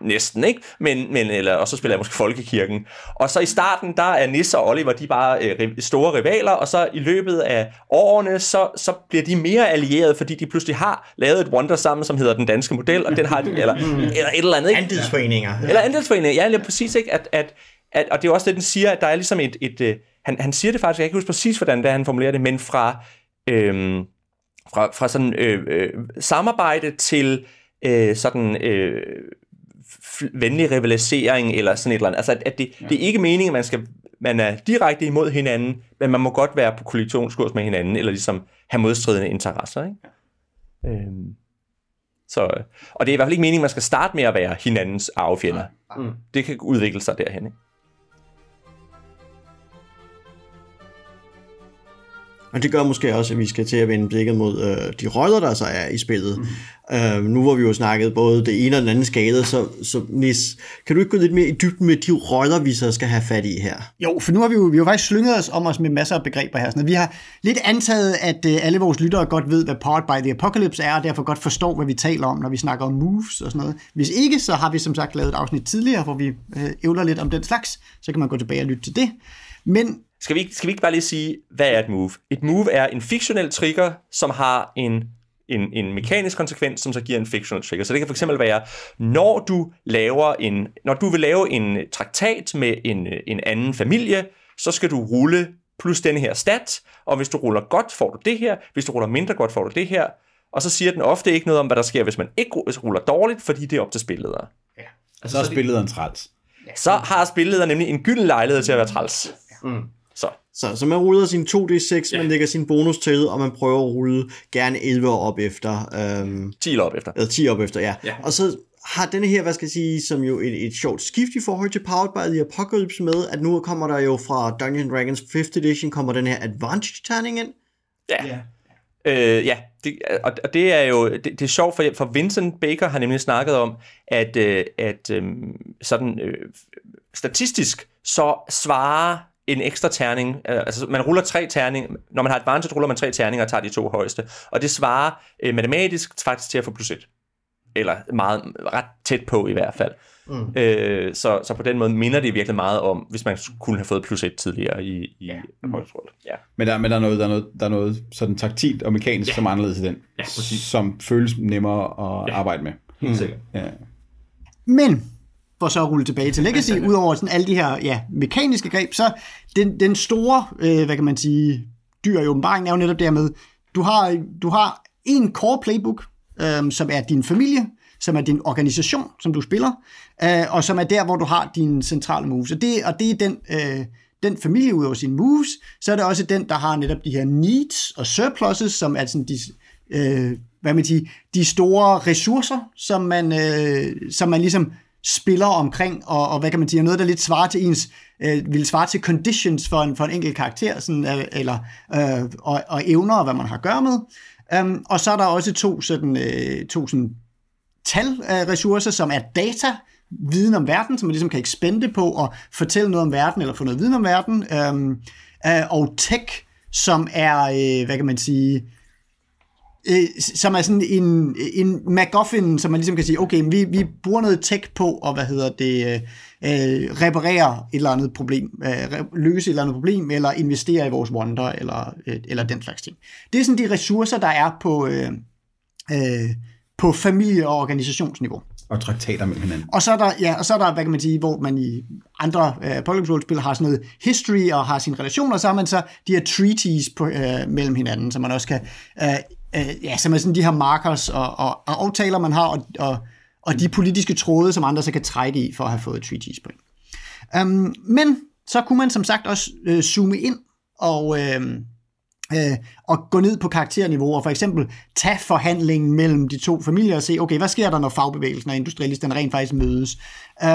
Næsten, ikke? Men, men, eller, og så spiller jeg måske Folkekirken. Og så i starten, der er Nis og Oliver, de er bare øh, store rivaler, og så i løbet af årene, så, så bliver de mere allierede, fordi de pludselig har lavet et wonder sammen, som hedder den danske model, og den har de, eller, eller et eller andet, ikke? Andelsforeninger. Eller andelsforeninger, ja, lige præcis, ikke? At, at, at, og det er også det, den siger, at der er ligesom et, et, et han, han siger det faktisk, jeg kan ikke huske præcis, hvordan det er, han formulerer det, men fra, øhm, fra, fra sådan øh, øh, samarbejde til øh, sådan øh, venlig rivalisering eller sådan et eller andet. Altså, at, at det, ja. det er ikke meningen, at man, skal, man er direkte imod hinanden, men man må godt være på kollektionskurs med hinanden, eller ligesom have modstridende interesser. Ikke? Ja. Øhm, så, og det er i hvert fald ikke meningen, at man skal starte med at være hinandens arvefjender. Mm. Det kan udvikle sig derhen. Ikke? Og det gør måske også, at vi skal til at vende blikket mod øh, de roller, der så er i spillet. Mm. Øh, nu hvor vi jo snakket både det ene og den anden skade, så, så Nis, kan du ikke gå lidt mere i dybden med de roller, vi så skal have fat i her? Jo, for nu har vi jo, vi har jo faktisk slynget os om os med masser af begreber her. Sådan, vi har lidt antaget, at øh, alle vores lyttere godt ved, hvad Powered by the Apocalypse er, og derfor godt forstår, hvad vi taler om, når vi snakker om moves og sådan noget. Hvis ikke, så har vi som sagt lavet et afsnit tidligere, hvor vi øh, ævler lidt om den slags. Så kan man gå tilbage og lytte til det. Men skal vi, ikke, skal vi ikke bare lige sige, hvad er et move? Et move er en fiktionel trigger, som har en, en, en mekanisk konsekvens, som så giver en fiktionel trigger. Så det kan fx være, når du laver en, når du vil lave en traktat med en, en anden familie, så skal du rulle plus denne her stat, og hvis du ruller godt, får du det her, hvis du ruller mindre godt, får du det her, og så siger den ofte ikke noget om, hvad der sker, hvis man ikke ruller dårligt, fordi det er op til spillederen. Ja. Altså, så er spillederen træls. Så har spillederen nemlig en gylden lejlighed til at være træls. Mm. Så. Så, man ruller sin 2D6, ja. man lægger sin bonus til, og man prøver at rulle gerne 11 år op efter. Øhm, 10 op efter. Eller 10 op efter, ja. ja. Og så har denne her, hvad skal jeg sige, som jo et, et sjovt skift i forhold til Powered by the Apocalypse med, at nu kommer der jo fra Dungeons Dragons 5th edition, kommer den her advantage-terning ind. Ja. ja. Øh, ja, det, og, og det er jo det, det er sjovt, for, for Vincent Baker har nemlig snakket om, at, øh, at øh, sådan øh, statistisk, så svarer en ekstra terning. Øh, altså, man ruller tre terninger. Når man har advantage, ruller man tre terninger og tager de to højeste. Og det svarer øh, matematisk faktisk til at få plus et. Eller meget ret tæt på i hvert fald. Mm. Øh, så, så på den måde minder det virkelig meget om, hvis man kunne have fået plus et tidligere i, i ja. Mm. Ja. Men, der, men der, er noget, der, er noget, der er noget sådan taktilt og mekanisk, ja. som er anderledes i den. Ja, som føles nemmere at ja. arbejde med. Helt sikkert. Ja. Men for så at rulle tilbage til Legacy, udover sådan alle de her ja, mekaniske greb, så den, den store, øh, hvad kan man sige, dyr i åbenbaringen er jo netop dermed, du har, du har en core playbook, øh, som er din familie, som er din organisation, som du spiller, øh, og som er der, hvor du har dine centrale moves. Og det, og det er den, øh, den familie ud over sine moves, så er det også den, der har netop de her needs og surpluses, som er sådan de, øh, hvad man siger, de store ressourcer, som man, øh, som man ligesom spiller omkring, og, og hvad kan man sige, noget, der lidt svarer til ens, øh, vil svare til conditions for en, for en enkelt karakter, sådan, øh, eller, øh, og, og evner, og hvad man har at gøre med. Um, og så er der også to sådan, øh, to sådan talressourcer, som er data, viden om verden, som man ligesom kan ekspende på og fortælle noget om verden, eller få noget viden om verden, um, øh, og tech, som er, øh, hvad kan man sige, øh, som er sådan en, en MacGuffin, som man ligesom kan sige, okay, vi, vi bruger noget tech på at, hvad hedder det, øh, øh, reparere et eller andet problem, øh, løse et eller andet problem, eller investere i vores wonder, eller, øh, eller den slags ting. Det er sådan de ressourcer, der er på, øh, øh, på familie- og organisationsniveau. Og traktater mellem hinanden. Og så er der, ja, og så er der, hvad kan man sige, hvor man i andre øh, Apocalypse-spil har sådan noget history og har sine relationer, så har man så de her treaties på, øh, mellem hinanden, så man også kan, øh, øh, ja, som er sådan de her markers og, og, og aftaler, man har, og, og, og de politiske tråde, som andre så kan trække i for at have fået treaties point. Um, øhm, men så kunne man som sagt også øh, zoome ind og, øh, øh, og gå ned på karakterniveau og for eksempel tage forhandlingen mellem de to familier og se, okay, hvad sker der, når fagbevægelsen og industrialisterne rent faktisk mødes?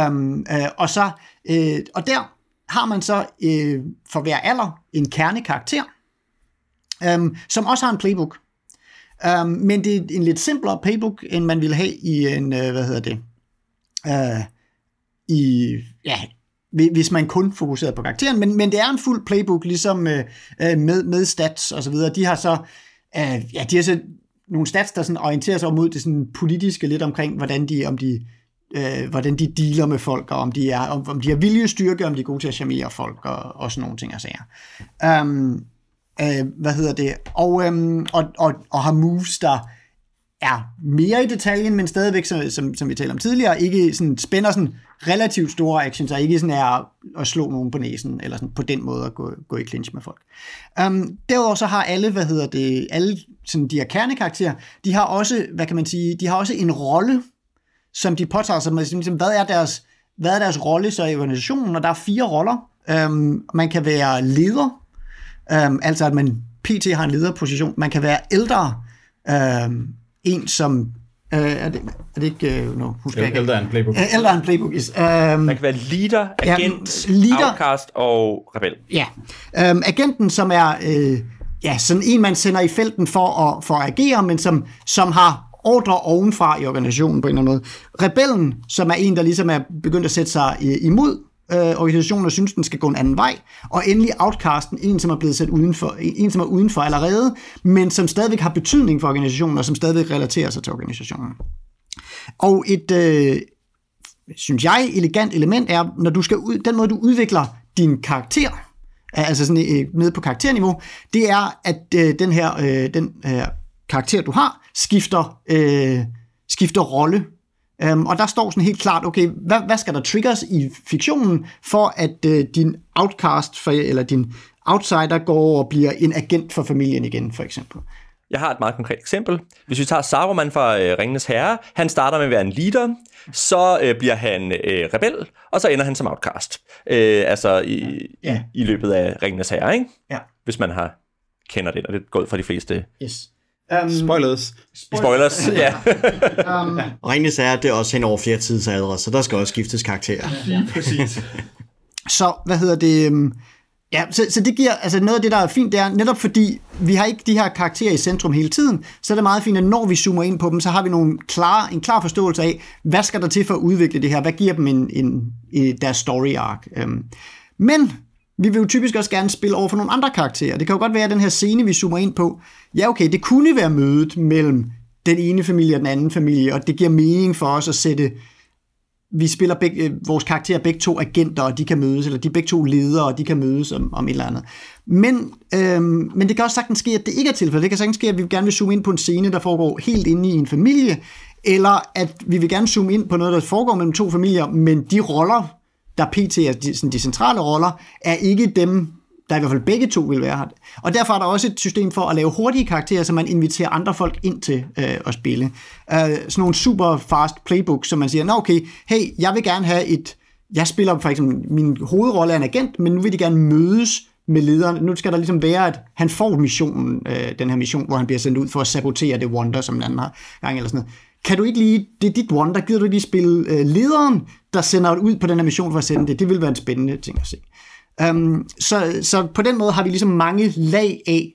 Um, øh, og, så, øh, og der har man så øh, for hver alder en kernekarakter, um, som også har en playbook. Um, men det er en lidt simplere playbook, end man ville have i en, uh, hvad hedder det, uh, i, ja, hvis man kun fokuserede på karakteren, men, men det er en fuld playbook, ligesom øh, øh, med, med stats og så videre. De har så, øh, ja, de har så nogle stats, der sådan orienterer sig mod det sådan politiske lidt omkring, hvordan de, om de, øh, hvordan de dealer med folk, og om de, er, om, om de har viljestyrke, om de er gode til at charmere folk, og, og sådan nogle ting og sager. Um, øh, hvad hedder det? Og, øhm, og, og, og har moves, der er mere i detaljen, men stadigvæk, som, som, som vi talte om tidligere, ikke sådan, spænder sådan relativt store actions, og ikke sådan er at slå nogen på næsen, eller sådan på den måde at gå, gå i clinch med folk. Um, derudover så har alle, hvad hedder det, alle sådan de her kernekarakterer, de har også, hvad kan man sige, de har også en rolle, som de påtager sig, ligesom, hvad er deres, hvad er deres rolle så i organisationen, og der er fire roller. Um, man kan være leder, um, altså at man pt. har en lederposition. Man kan være ældre, um, en som Uh, er, det, er det ikke... Uh, no, husker jeg ikke. Ældre end Playbook. Ældre end Playbook. Is, um, Man kan være leader, agent, Ja, leader. outcast og rebel. Ja. Um, agenten, som er uh, ja, sådan en, man sender i felten for at, for at agere, men som, som har ordre ovenfra i organisationen på en eller anden måde. Rebellen, som er en, der ligesom er begyndt at sætte sig i- imod øh, organisationen synes, den skal gå en anden vej. Og endelig outcasten, en som er blevet sat udenfor, en som er udenfor allerede, men som stadigvæk har betydning for organisationen, og som stadigvæk relaterer sig til organisationen. Og et, øh, synes jeg, elegant element er, når du skal ud, den måde, du udvikler din karakter, altså sådan øh, nede på karakterniveau, det er, at øh, den her, øh, den øh, karakter, du har, skifter, øh, skifter rolle. Um, og der står sådan helt klart, okay, hvad, hvad skal der triggers i fiktionen, for at øh, din outcast, for, eller din outsider går over og bliver en agent for familien igen, for eksempel. Jeg har et meget konkret eksempel. Hvis vi tager Saruman fra øh, Ringenes Herre, han starter med at være en leader, så øh, bliver han øh, rebel, og så ender han som outcast. Øh, altså i, Ja. i, i løbet af Ringenes Herre, ikke? Ja. Hvis man har kender det, og det er gået for de fleste Yes. Um, Spoilers. spoilers. ja. um, Og Ringnes er, det er også hen over flere tidsalder, så der skal også skiftes karakterer. Så, hvad hedder det? øhm, Ja, så, så det giver, altså noget af det, der er fint, det er netop fordi, vi har ikke de her karakterer i centrum hele tiden, så er det meget fint, at når vi zoomer ind på dem, så har vi nogle klar, en klar forståelse af, hvad skal der til for at udvikle det her? Hvad giver dem en, en, en deres story arc? Øhm, men vi vil jo typisk også gerne spille over for nogle andre karakterer. Det kan jo godt være, at den her scene, vi zoomer ind på, ja okay, det kunne være mødet mellem den ene familie og den anden familie, og det giver mening for os at sætte vi spiller beg, øh, vores karakterer begge to agenter, og de kan mødes, eller de er begge to ledere, og de kan mødes om, om et eller andet. Men, øhm, men det kan også sagtens ske, at det ikke er tilfældet. Det kan sagtens ske, at vi gerne vil zoome ind på en scene, der foregår helt inde i en familie, eller at vi vil gerne zoome ind på noget, der foregår mellem to familier, men de roller, der pt. er de, sådan de centrale roller, er ikke dem, der i hvert fald begge to vil være her. Og derfor er der også et system for at lave hurtige karakterer, så man inviterer andre folk ind til øh, at spille. Øh, sådan nogle super fast playbook, som man siger, nå okay, hey, jeg vil gerne have et, jeg spiller for eksempel, min hovedrolle er en agent, men nu vil de gerne mødes med lederen. Nu skal der ligesom være, at han får missionen, øh, den her mission, hvor han bliver sendt ud for at sabotere det Wonder, som den anden har gang eller sådan noget. Kan du ikke lige, det er dit Wonder, gider du lige spille øh, lederen, der sender ud på den her mission for at sende det? Det vil være en spændende ting at se. Um, så, så på den måde har vi ligesom mange lag af,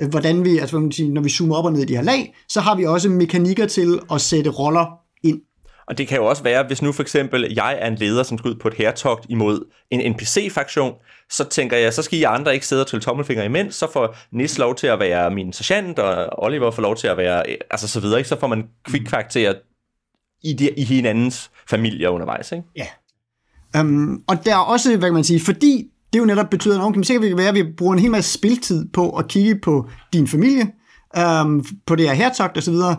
øh, hvordan vi, altså man siger, når vi zoomer op og ned i de her lag, så har vi også mekanikker til at sætte roller. Og det kan jo også være, hvis nu for eksempel jeg er en leder, som skal ud på et hertogt imod en NPC-fraktion, så tænker jeg, så skal I andre ikke sidde og trille tommelfinger imens, så får Nis lov til at være min sergeant, og Oliver får lov til at være, altså så videre, ikke? så får man quick karakterer i, de, i hinandens familier undervejs. Ikke? Ja. Um, og der er også, hvad kan man sige, fordi det jo netop betyder, at okay, så kan det være, at vi bruger en hel masse spiltid på at kigge på din familie, um, på det her hertogt og så videre.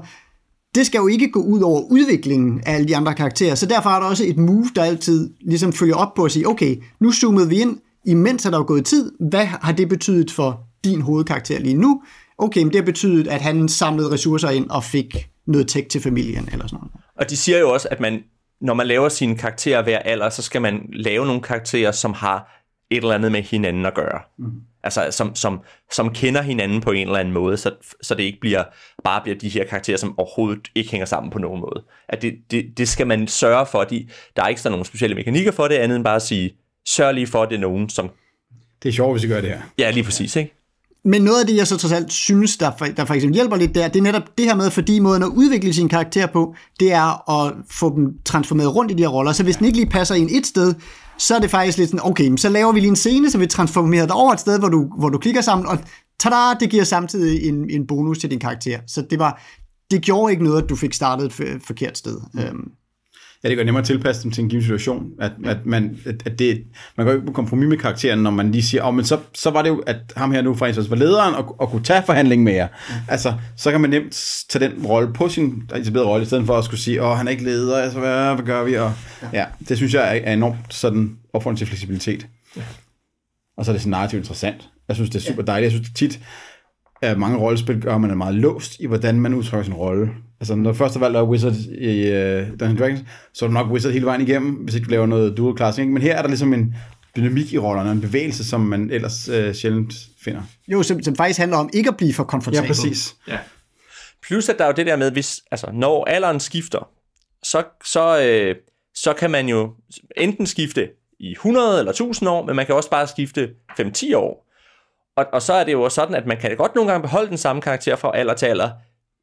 Det skal jo ikke gå ud over udviklingen af alle de andre karakterer, så derfor er der også et move, der altid ligesom følger op på at sige, okay, nu zoomede vi ind, imens er der jo gået tid, hvad har det betydet for din hovedkarakter lige nu? Okay, men det har betydet, at han samlede ressourcer ind og fik noget tech til familien eller sådan noget. Og de siger jo også, at man, når man laver sine karakterer hver alder, så skal man lave nogle karakterer, som har et eller andet med hinanden at gøre. Mm. Altså, som, som, som kender hinanden på en eller anden måde, så, så det ikke bliver bare bliver de her karakterer, som overhovedet ikke hænger sammen på nogen måde. At det, det, det skal man sørge for, de, der er ikke sådan nogle specielle mekanikker for det, andet end bare at sige, sørg lige for, at det er nogen, som... Det er sjovt, hvis vi gør det her. Ja, lige præcis, ikke? Men noget af det, jeg så trods alt synes, der for, der for eksempel hjælper lidt der, det er netop det her med, fordi måden at udvikle sin karakter på, det er at få dem transformeret rundt i de her roller. Så hvis den ikke lige passer ind et sted, så er det faktisk lidt sådan, okay, så laver vi lige en scene, så vi transformerer dig over et sted, hvor du, hvor du klikker sammen, og tada, det giver samtidig en, en bonus til din karakter. Så det var, det gjorde ikke noget, at du fik startet et forkert sted. Mm. Øhm, Ja, det gør nemmere at tilpasse dem til en given situation. At, at, man, at, at det, man går ikke på kompromis med karakteren, når man lige siger, oh, men så, så var det jo, at ham her nu faktisk var lederen og, og kunne tage forhandling med jer. Mm. Altså, så kan man nemt tage den rolle på sin etablerede rolle, i stedet for at skulle sige, åh, oh, han er ikke leder, altså, hvad, hvad gør vi? Og, ja. ja. det synes jeg er, er enormt sådan opfordring til fleksibilitet. Ja. Og så er det sådan narrativt interessant. Jeg synes, det er super dejligt. Jeg synes, det tit, at mange rollespil gør, at man er meget låst i, hvordan man udtrykker sin rolle. Altså, når du først har valgt at Wizard i uh, Dungeons Dragons, så er du nok Wizard hele vejen igennem, hvis ikke du laver noget dual class. Ikke? Men her er der ligesom en dynamik i rollerne, en bevægelse, som man ellers uh, sjældent finder. Jo, som, som faktisk handler om ikke at blive for komfortabel. Ja, præcis. Ja. Plus at der er jo det der med, hvis, altså, når alderen skifter, så, så, øh, så kan man jo enten skifte i 100 eller 1000 år, men man kan også bare skifte 5-10 år. Og, og så er det jo sådan, at man kan godt nogle gange beholde den samme karakter fra alder til alder,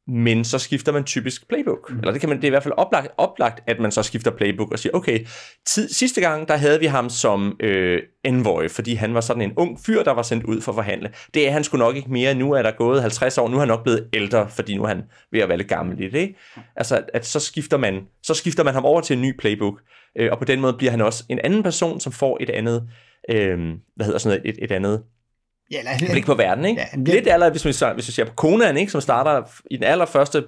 men så skifter man typisk playbook. Mm. Eller det kan man det er i hvert fald oplagt, oplagt, at man så skifter playbook og siger, okay, tid, sidste gang, der havde vi ham som øh, envoy, fordi han var sådan en ung fyr, der var sendt ud for at forhandle. Det er han sgu nok ikke mere. Nu er der gået 50 år, nu er han nok blevet ældre, fordi nu er han ved at være lidt gammel i det. Altså, at så skifter, man, så skifter man ham over til en ny playbook, øh, og på den måde bliver han også en anden person, som får et andet, øh, hvad hedder sådan noget, et, et andet Ja, eller, blik på verden, ikke? Ja, Ja, Lidt aller, hvis vi, hvis vi ser på Conan, ikke? Som starter i den allerførste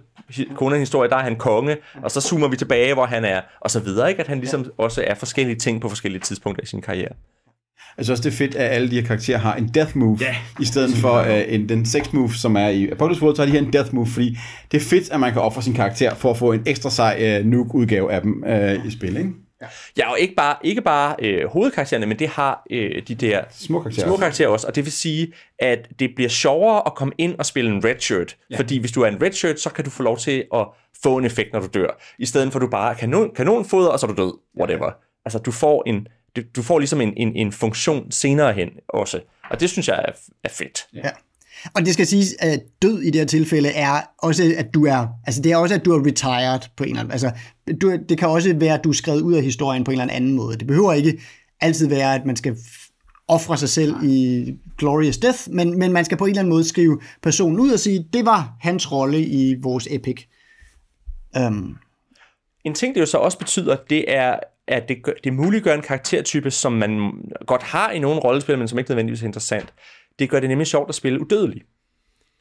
Conan-historie, der er han konge, og så zoomer vi tilbage, hvor han er, og så videre, ikke? At han ligesom ja. også er forskellige ting på forskellige tidspunkter i sin karriere. Jeg synes også, det er fedt, at alle de her karakterer har en death move, yeah. i stedet for uh, en, den sex move, som er i Apocalypse World, så har de her en death move, fordi det er fedt, at man kan ofre sin karakter for at få en ekstra sej uh, nuke-udgave af dem uh, i spil, ikke? Ja, ja og ikke bare, ikke bare øh, hovedkaraktererne, men det har øh, de der små karakterer, små karakterer også. Og det vil sige, at det bliver sjovere at komme ind og spille en red shirt. Ja. Fordi hvis du er en red shirt, så kan du få lov til at få en effekt, når du dør. I stedet for, at du bare er kanon, kanonfoder, og så er du død. Whatever. Ja. Altså, du får, en, du får ligesom en, en, en funktion senere hen også. Og det synes jeg er, er fedt. Ja. Og det skal siges, at død i det her tilfælde er også, at du er, altså det er også, at du er retired på en eller anden, altså du, det kan også være, at du er skrevet ud af historien på en eller anden måde. Det behøver ikke altid være, at man skal ofre sig selv i glorious death, men, men man skal på en eller anden måde skrive personen ud og sige, det var hans rolle i vores epic. Um. En ting, det jo så også betyder, det er, at det, det muliggør en karaktertype, som man godt har i nogle rollespil, men som ikke nødvendigvis er interessant det gør det nemlig sjovt at spille udødelig.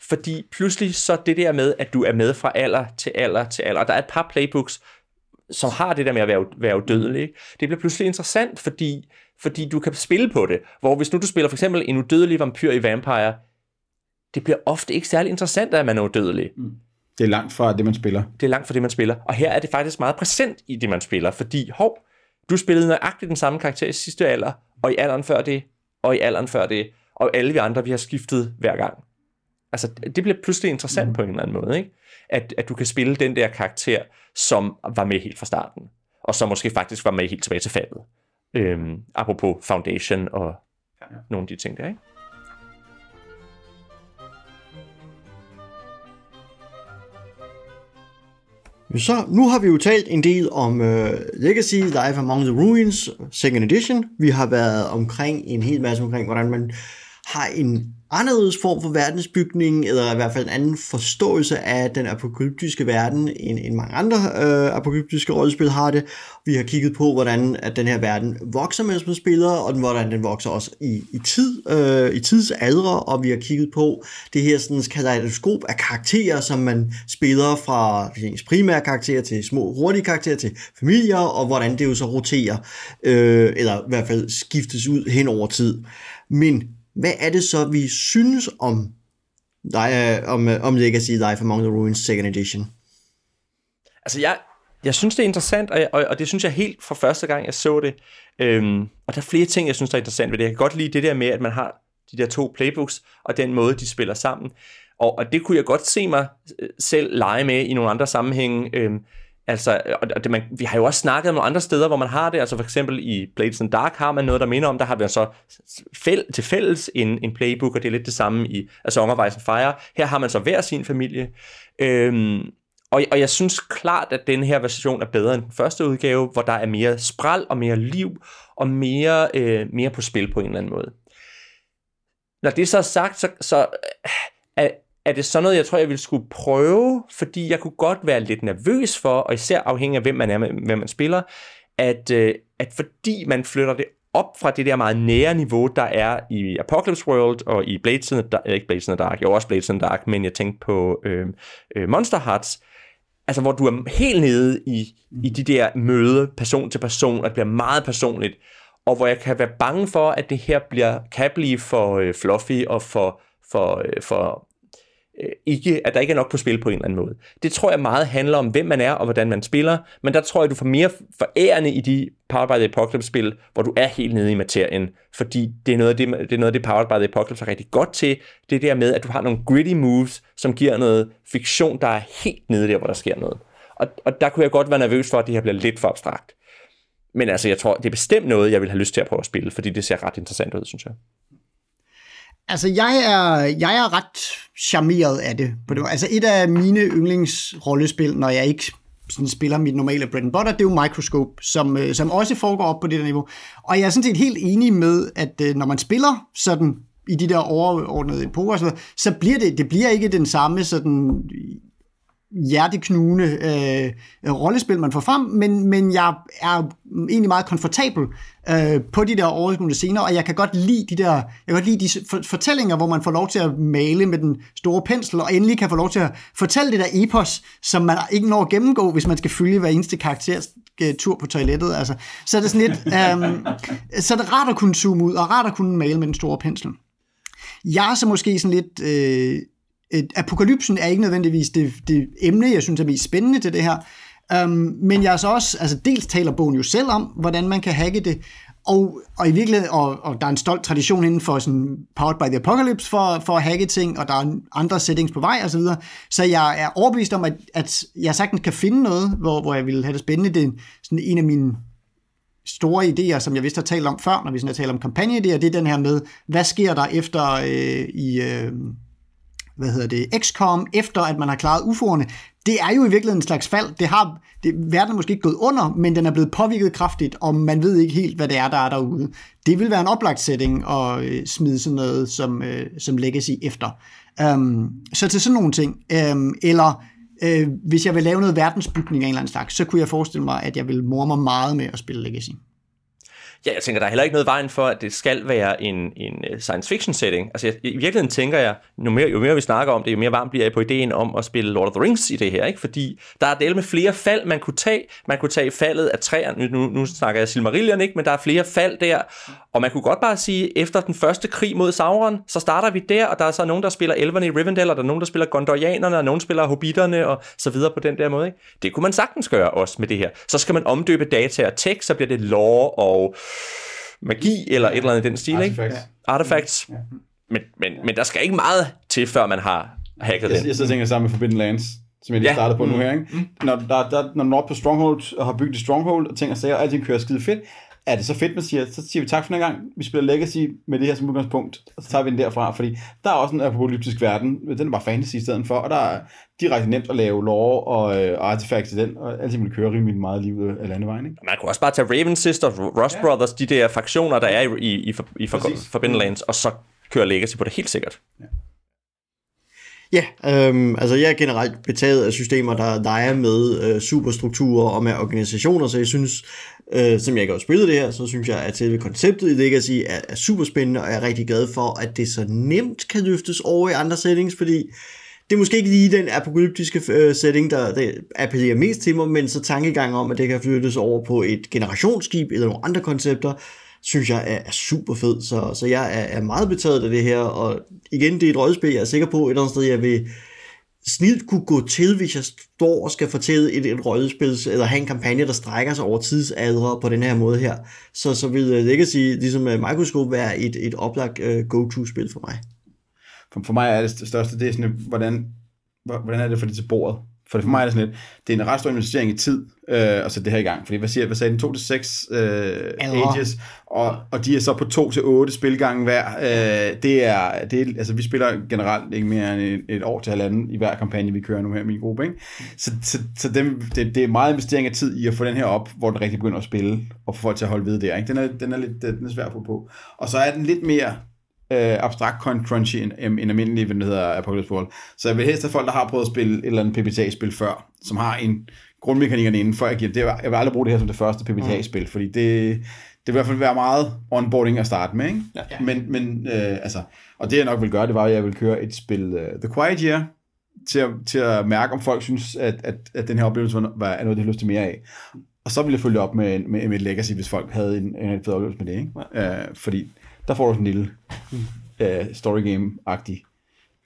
Fordi pludselig så det der med, at du er med fra alder til alder til alder, og der er et par playbooks, som har det der med at være, være udødelig, ikke? det bliver pludselig interessant, fordi, fordi du kan spille på det. Hvor hvis nu du spiller for eksempel en udødelig vampyr i Vampire, det bliver ofte ikke særlig interessant, at man er udødelig. Mm. Det er langt fra det, man spiller. Det er langt fra det, man spiller. Og her er det faktisk meget præsent i det, man spiller, fordi, hov, du spillede nøjagtigt den samme karakter i sidste alder, og i alderen før det, og i alderen før det, og alle vi andre, vi har skiftet hver gang. Altså, det bliver pludselig interessant mm. på en eller anden måde, ikke? At, at du kan spille den der karakter, som var med helt fra starten, og som måske faktisk var med helt tilbage til faldet. Øhm, apropos Foundation og ja. nogle af de ting der, ikke? Så nu har vi jo talt en del om uh, Legacy, Life Among the Ruins, Second Edition. Vi har været omkring en hel masse omkring, hvordan man har en anderledes form for verdensbygning, eller i hvert fald en anden forståelse af den apokalyptiske verden, end, end mange andre øh, apokalyptiske rollespil har det. Vi har kigget på, hvordan at den her verden vokser, mens man spiller, og hvordan den vokser også i, i tid, øh, i tidsalder, og vi har kigget på det her sådan, kaleidoskop af karakterer, som man spiller fra ens primære karakterer til små, hurtige karakterer til familier, og hvordan det jo så roterer, øh, eller i hvert fald skiftes ud hen over tid. Men hvad er det så, vi synes om, dig, øh, om, øh, om Legacy Life Among the Ruins Second Edition? Altså, jeg, jeg synes, det er interessant, og, og, og det synes jeg helt fra første gang, jeg så det. Øhm, og der er flere ting, jeg synes, der er interessant ved det. Jeg kan godt lide det der med, at man har de der to playbooks, og den måde, de spiller sammen. Og, og det kunne jeg godt se mig øh, selv lege med i nogle andre sammenhænge. Øhm, Altså, og det, man, vi har jo også snakket om nogle andre steder, hvor man har det. Altså for eksempel i Blades and Dark har man noget, der minder om, der har vi så fæl, til fælles en, en playbook, og det er lidt det samme i A Song of Ice and Fire. Her har man så hver sin familie. Øhm, og, og jeg synes klart, at den her version er bedre end den første udgave, hvor der er mere spral og mere liv, og mere, øh, mere på spil på en eller anden måde. Når det så er sagt, så, så er, er det sådan noget, jeg tror, jeg ville skulle prøve, fordi jeg kunne godt være lidt nervøs for, og især afhængig af, hvem man er, hvem man spiller, at, øh, at fordi man flytter det op fra det der meget nære niveau, der er i Apocalypse World og i Blades in the Dark, ikke Blades in the Dark, jo også Blades in the Dark, men jeg tænkte på øh, øh, Monster Hearts, altså hvor du er helt nede i, i de der møde person til person, og det bliver meget personligt, og hvor jeg kan være bange for, at det her bliver, kan blive for øh, fluffy og for, for, øh, for Øh, ikke, at der ikke er nok på spil på en eller anden måde. Det tror jeg meget handler om, hvem man er og hvordan man spiller, men der tror jeg, du får mere forærende i de Powered by the Apocalypse-spil, hvor du er helt nede i materien, fordi det er noget af det, det, er noget af det Powered by the Apocalypse er rigtig godt til, det der med, at du har nogle gritty moves, som giver noget fiktion, der er helt nede der, hvor der sker noget. Og, og der kunne jeg godt være nervøs for, at det her bliver lidt for abstrakt. Men altså, jeg tror, det er bestemt noget, jeg vil have lyst til at prøve at spille, fordi det ser ret interessant ud, synes jeg. Altså, jeg er, jeg er ret charmeret af det. På det. Altså, et af mine yndlingsrollespil, når jeg ikke sådan spiller mit normale bread and butter, det er jo Microscope, som, øh, som også foregår op på det der niveau. Og jeg er sådan set helt enig med, at øh, når man spiller sådan i de der overordnede epoker, så, så bliver det, det bliver ikke den samme sådan hjerteknugende øh, rollespil, man får frem, men, men jeg er egentlig meget komfortabel øh, på de der overskuende scener, og jeg kan godt lide de der, jeg kan godt lide de fortællinger, hvor man får lov til at male med den store pensel, og endelig kan få lov til at fortælle det der epos, som man ikke når at gennemgå, hvis man skal følge hver eneste karakters øh, tur på toilettet. Altså. Så er det sådan lidt, øh, så er det rart at kunne zoome ud, og rart at kunne male med den store pensel. Jeg er så måske sådan lidt øh, apokalypsen er ikke nødvendigvis det, det emne, jeg synes er mest spændende til det her. Um, men jeg så også, altså dels taler bogen jo selv om, hvordan man kan hacke det, og, og i virkeligheden, og, og der er en stolt tradition inden for sådan Powered by the Apocalypse for, for at hacke ting, og der er andre settings på vej og så videre. Så jeg er overbevist om, at, at jeg sagtens kan finde noget, hvor, hvor jeg vil have det spændende. Det er sådan en af mine store idéer, som jeg vidste har talt om før, når vi sådan har talt om kampagneidéer, det er den her med, hvad sker der efter øh, i... Øh, hvad hedder det, XCOM, efter at man har klaret UFO'erne, det er jo i virkeligheden en slags fald. Det har, det, verden er måske ikke gået under, men den er blevet påvirket kraftigt, og man ved ikke helt, hvad det er, der er derude. Det vil være en oplagt setting at øh, smide sådan noget som, øh, som legacy efter. Um, så til sådan nogle ting. Um, eller øh, hvis jeg vil lave noget verdensbygning af en eller anden slags, så kunne jeg forestille mig, at jeg vil morme mig meget med at spille legacy. Ja, jeg tænker, der er heller ikke noget vejen for, at det skal være en, en øh, science fiction setting. Altså, jeg, i virkeligheden tænker jeg, jo mere, jo mere vi snakker om det, jo mere varm bliver jeg på ideen om at spille Lord of the Rings i det her, ikke? Fordi der er del med flere fald, man kunne tage. Man kunne tage faldet af træerne. Nu, nu snakker jeg Silmarillion, ikke? Men der er flere fald der. Og man kunne godt bare sige, efter den første krig mod Sauron, så starter vi der, og der er så nogen, der spiller elverne i Rivendell, og der er nogen, der spiller Gondorianerne, og nogen spiller Hobbiterne, og så videre på den der måde, ikke? Det kunne man sagtens gøre også med det her. Så skal man omdøbe data og tekst, så bliver det lore og magi eller et eller andet i den stil, Artifacts. ikke? Artifacts. Ja. Men, men, men der skal ikke meget til, før man har hacket Jeg, den. jeg sidder og tænker sammen med Forbidden Lands, som jeg lige Ja. startede på nu Mm. her. Ikke? Når, der, der, når du er oppe på Stronghold og har bygget et Stronghold og ting og sager, og alting kører skide fedt, er det så fedt, man siger, så siger vi tak for den gang, vi spiller Legacy med det her som udgangspunkt, og så tager vi den derfra, fordi der er også en apokalyptisk verden, den er bare fantasy i stedet for, og der er direkte nemt at lave lore og, øh, og artefacts i den, og altid vil køre rimelig meget liv af landevejen, ikke? Man kunne også bare tage Raven Sisters, Rust ja. Brothers, de der fraktioner, der er i, i, i, for, i for, Præcis. Forbidden Lands, og så køre Legacy på det helt sikkert. Ja, Ja, øhm, altså jeg er generelt betaget af systemer, der leger med øh, superstrukturer og med organisationer, så jeg synes, øh, som jeg ikke har spillet det her, så synes jeg, at selve konceptet i Legacy er, er super spændende, og jeg er rigtig glad for, at det så nemt kan løftes over i andre settings, fordi det er måske ikke lige den apokalyptiske øh, setting, der, der appellerer mest til mig, men så tankegang om, at det kan flyttes over på et generationsskib eller nogle andre koncepter, synes jeg er, er super fed, så, så jeg er, er meget betaget af det her, og igen, det er et rollespil, jeg er sikker på et eller andet sted, jeg vil snilt kunne gå til, hvis jeg står og skal fortælle et, et rollespil, eller have en kampagne, der strækker sig over tidsaldre på den her måde her, så, så vil øh, Legacy, ligesom øh, Microscope, være et, et oplagt uh, go-to-spil for mig. For, for mig er det største, det er sådan, hvordan, hvordan er det for det til bordet? For for mig er det sådan lidt, det er en ret stor investering i tid, øh, at sætte det her i gang. Fordi hvad siger, hvad sagde den, 2 til 6 øh, ages, og, og de er så på 2 til 8 spilgange hver. Øh, det er, det er, altså vi spiller generelt ikke mere end et, et år til halvanden i hver kampagne, vi kører nu her i min gruppe, ikke? Så, så, så dem, det, det, er meget investering af tid i at få den her op, hvor den rigtig begynder at spille, og få folk til at holde ved der, ikke? Den er, den er lidt den er svær at få på. Og så er den lidt mere øh, abstrakt crunchy end, end almindelig, hvad det hedder, Apocalypse World. Så jeg vil helst have folk, der har prøvet at spille et eller andet PBTA-spil før, som har en grundmekanikkerne inden, for jeg giver det. Jeg vil aldrig bruge det her som det første PBTA-spil, fordi det, det vil i hvert fald være meget onboarding at starte med, ikke? Ja. Men, men øh, altså, og det jeg nok vil gøre, det var, at jeg vil køre et spil uh, The Quiet Year, til at, til at mærke, om folk synes, at, at, at den her oplevelse var, var noget, de har lyst til mere af. Og så ville jeg følge op med, med, med et legacy, hvis folk havde en, en fed oplevelse med det, ikke? Ja. Uh, fordi der får du sådan en lille uh, story game-agtig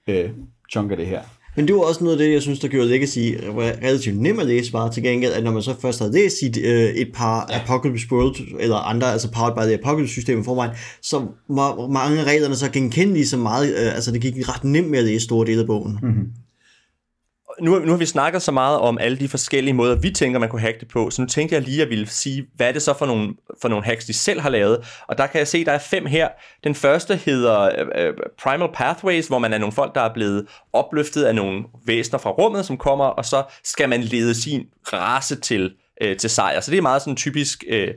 uh, chunk af det her. Men det var også noget af det, jeg synes, der gjorde Legacy relativt nem at læse bare til gengæld, at når man så først havde læst sit, øh, et par ja. Apocalypse World, eller andre, altså Powered by the Apocalypse system i forvejen, så var mange af reglerne så genkendelige så meget, øh, altså det gik ret nemt med at læse store dele af bogen. Mm-hmm nu, nu har vi snakket så meget om alle de forskellige måder, vi tænker, man kunne hacke det på, så nu tænkte jeg lige, at jeg ville sige, hvad er det så for nogle, for nogle hacks, de selv har lavet. Og der kan jeg se, der er fem her. Den første hedder øh, øh Primal Pathways, hvor man er nogle folk, der er blevet opløftet af nogle væsener fra rummet, som kommer, og så skal man lede sin race til, øh, til sejr. Så det er meget sådan typisk... Øh,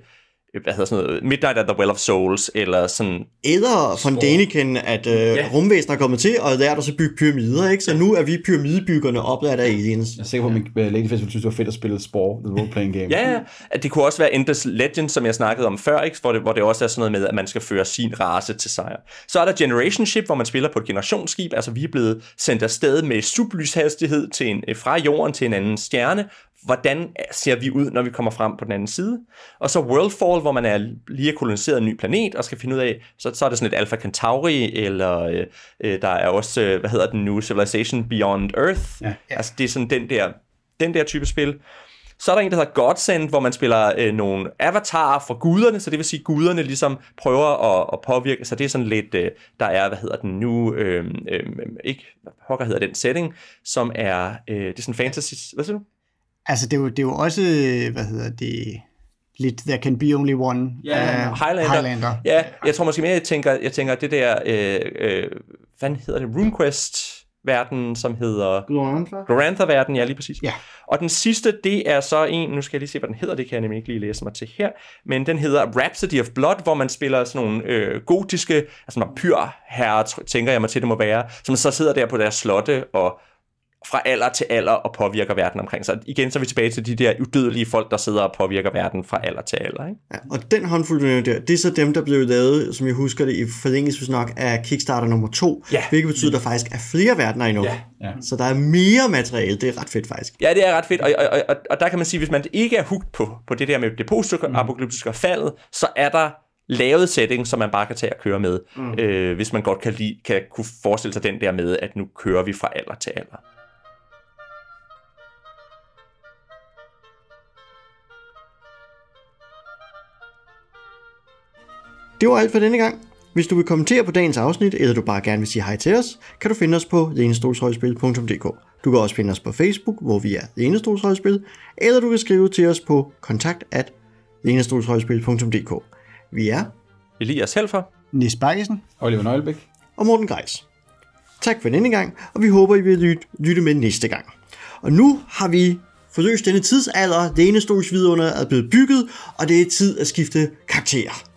hvad hedder sådan noget, Midnight at the Well of Souls, eller sådan... Eller von Däniken, at øh, ja. rumvæsener er kommet til, og lært os at bygge pyramider, ikke? Så nu er vi pyramidebyggerne oplært af aliens. Jeg er sikker på, at min uh, Lady Festival synes, det var fedt at spille Spore, the role-playing game. ja, ja, at det kunne også være Endless Legend, som jeg snakkede om før, ikke? Hvor, det, hvor det også er sådan noget med, at man skal føre sin race til sejr. Så er der Generation Ship, hvor man spiller på et generationsskib, altså vi er blevet sendt afsted med sublyshastighed til en, fra jorden til en anden stjerne, hvordan ser vi ud, når vi kommer frem på den anden side. Og så Worldfall, hvor man er lige koloniseret en ny planet, og skal finde ud af, så, så er det sådan et Alpha Centauri, eller øh, øh, der er også, øh, hvad hedder den nu, Civilization Beyond Earth. Ja, ja. Altså det er sådan den der, den der type spil. Så er der en, der hedder Godsend, hvor man spiller øh, nogle avatarer fra guderne, så det vil sige, at guderne ligesom prøver at, at påvirke, så det er sådan lidt, øh, der er, hvad hedder den nu, øh, øh, ikke, hvad hedder den setting, som er, øh, det er sådan fantasy, hvad siger du? Altså, det er, jo, det er jo også, hvad hedder det, lidt There Can Be Only One. Ja, yeah, uh, Highlander. Highlander. Ja, jeg tror måske mere, jeg tænker, jeg tænker det der, øh, øh, hvad hedder det, RuneQuest verden, som hedder Glorantha. Glorantha-verden, ja, lige præcis. Ja. Og den sidste, det er så en, nu skal jeg lige se, hvad den hedder, det kan jeg nemlig ikke lige læse mig til her, men den hedder Rhapsody of Blood, hvor man spiller sådan nogle øh, gotiske, altså vampyrherrer, tænker jeg mig til, det må være, som så sidder der på deres slotte og fra alder til alder og påvirker verden omkring sig. Igen så er vi tilbage til de der udødelige folk, der sidder og påvirker verden fra alder til alder. Ikke? Ja, og den håndfuld der, det er så dem, der blev lavet, som jeg husker det, i forlængelse nok af Kickstarter nummer 2, ja. hvilket betyder, at der faktisk er flere verdener endnu. Ja. Ja. Så der er mere materiale, det er ret fedt faktisk. Ja, det er ret fedt, og, og, og, og der kan man sige, hvis man ikke er hugt på, på det der med det post-apokalyptiske mm. faldet, så er der lavet setting, som man bare kan tage og køre med, mm. øh, hvis man godt kan, lide, kan kunne forestille sig den der med, at nu kører vi fra alder til alder. Det var alt for denne gang. Hvis du vil kommentere på dagens afsnit, eller du bare gerne vil sige hej til os, kan du finde os på lenestolshøjspil.dk. Du kan også finde os på Facebook, hvor vi er Lenestolshøjspil, eller du kan skrive til os på kontakt at lenestolshøjspil.dk. Vi er Elias Helfer, Nis Bakkesen, Oliver Nøglebæk og Morten Greis. Tak for denne gang, og vi håber, I vil lytte, med næste gang. Og nu har vi forløst denne tidsalder, lænestolsvidunderne er blevet bygget, og det er tid at skifte karakterer.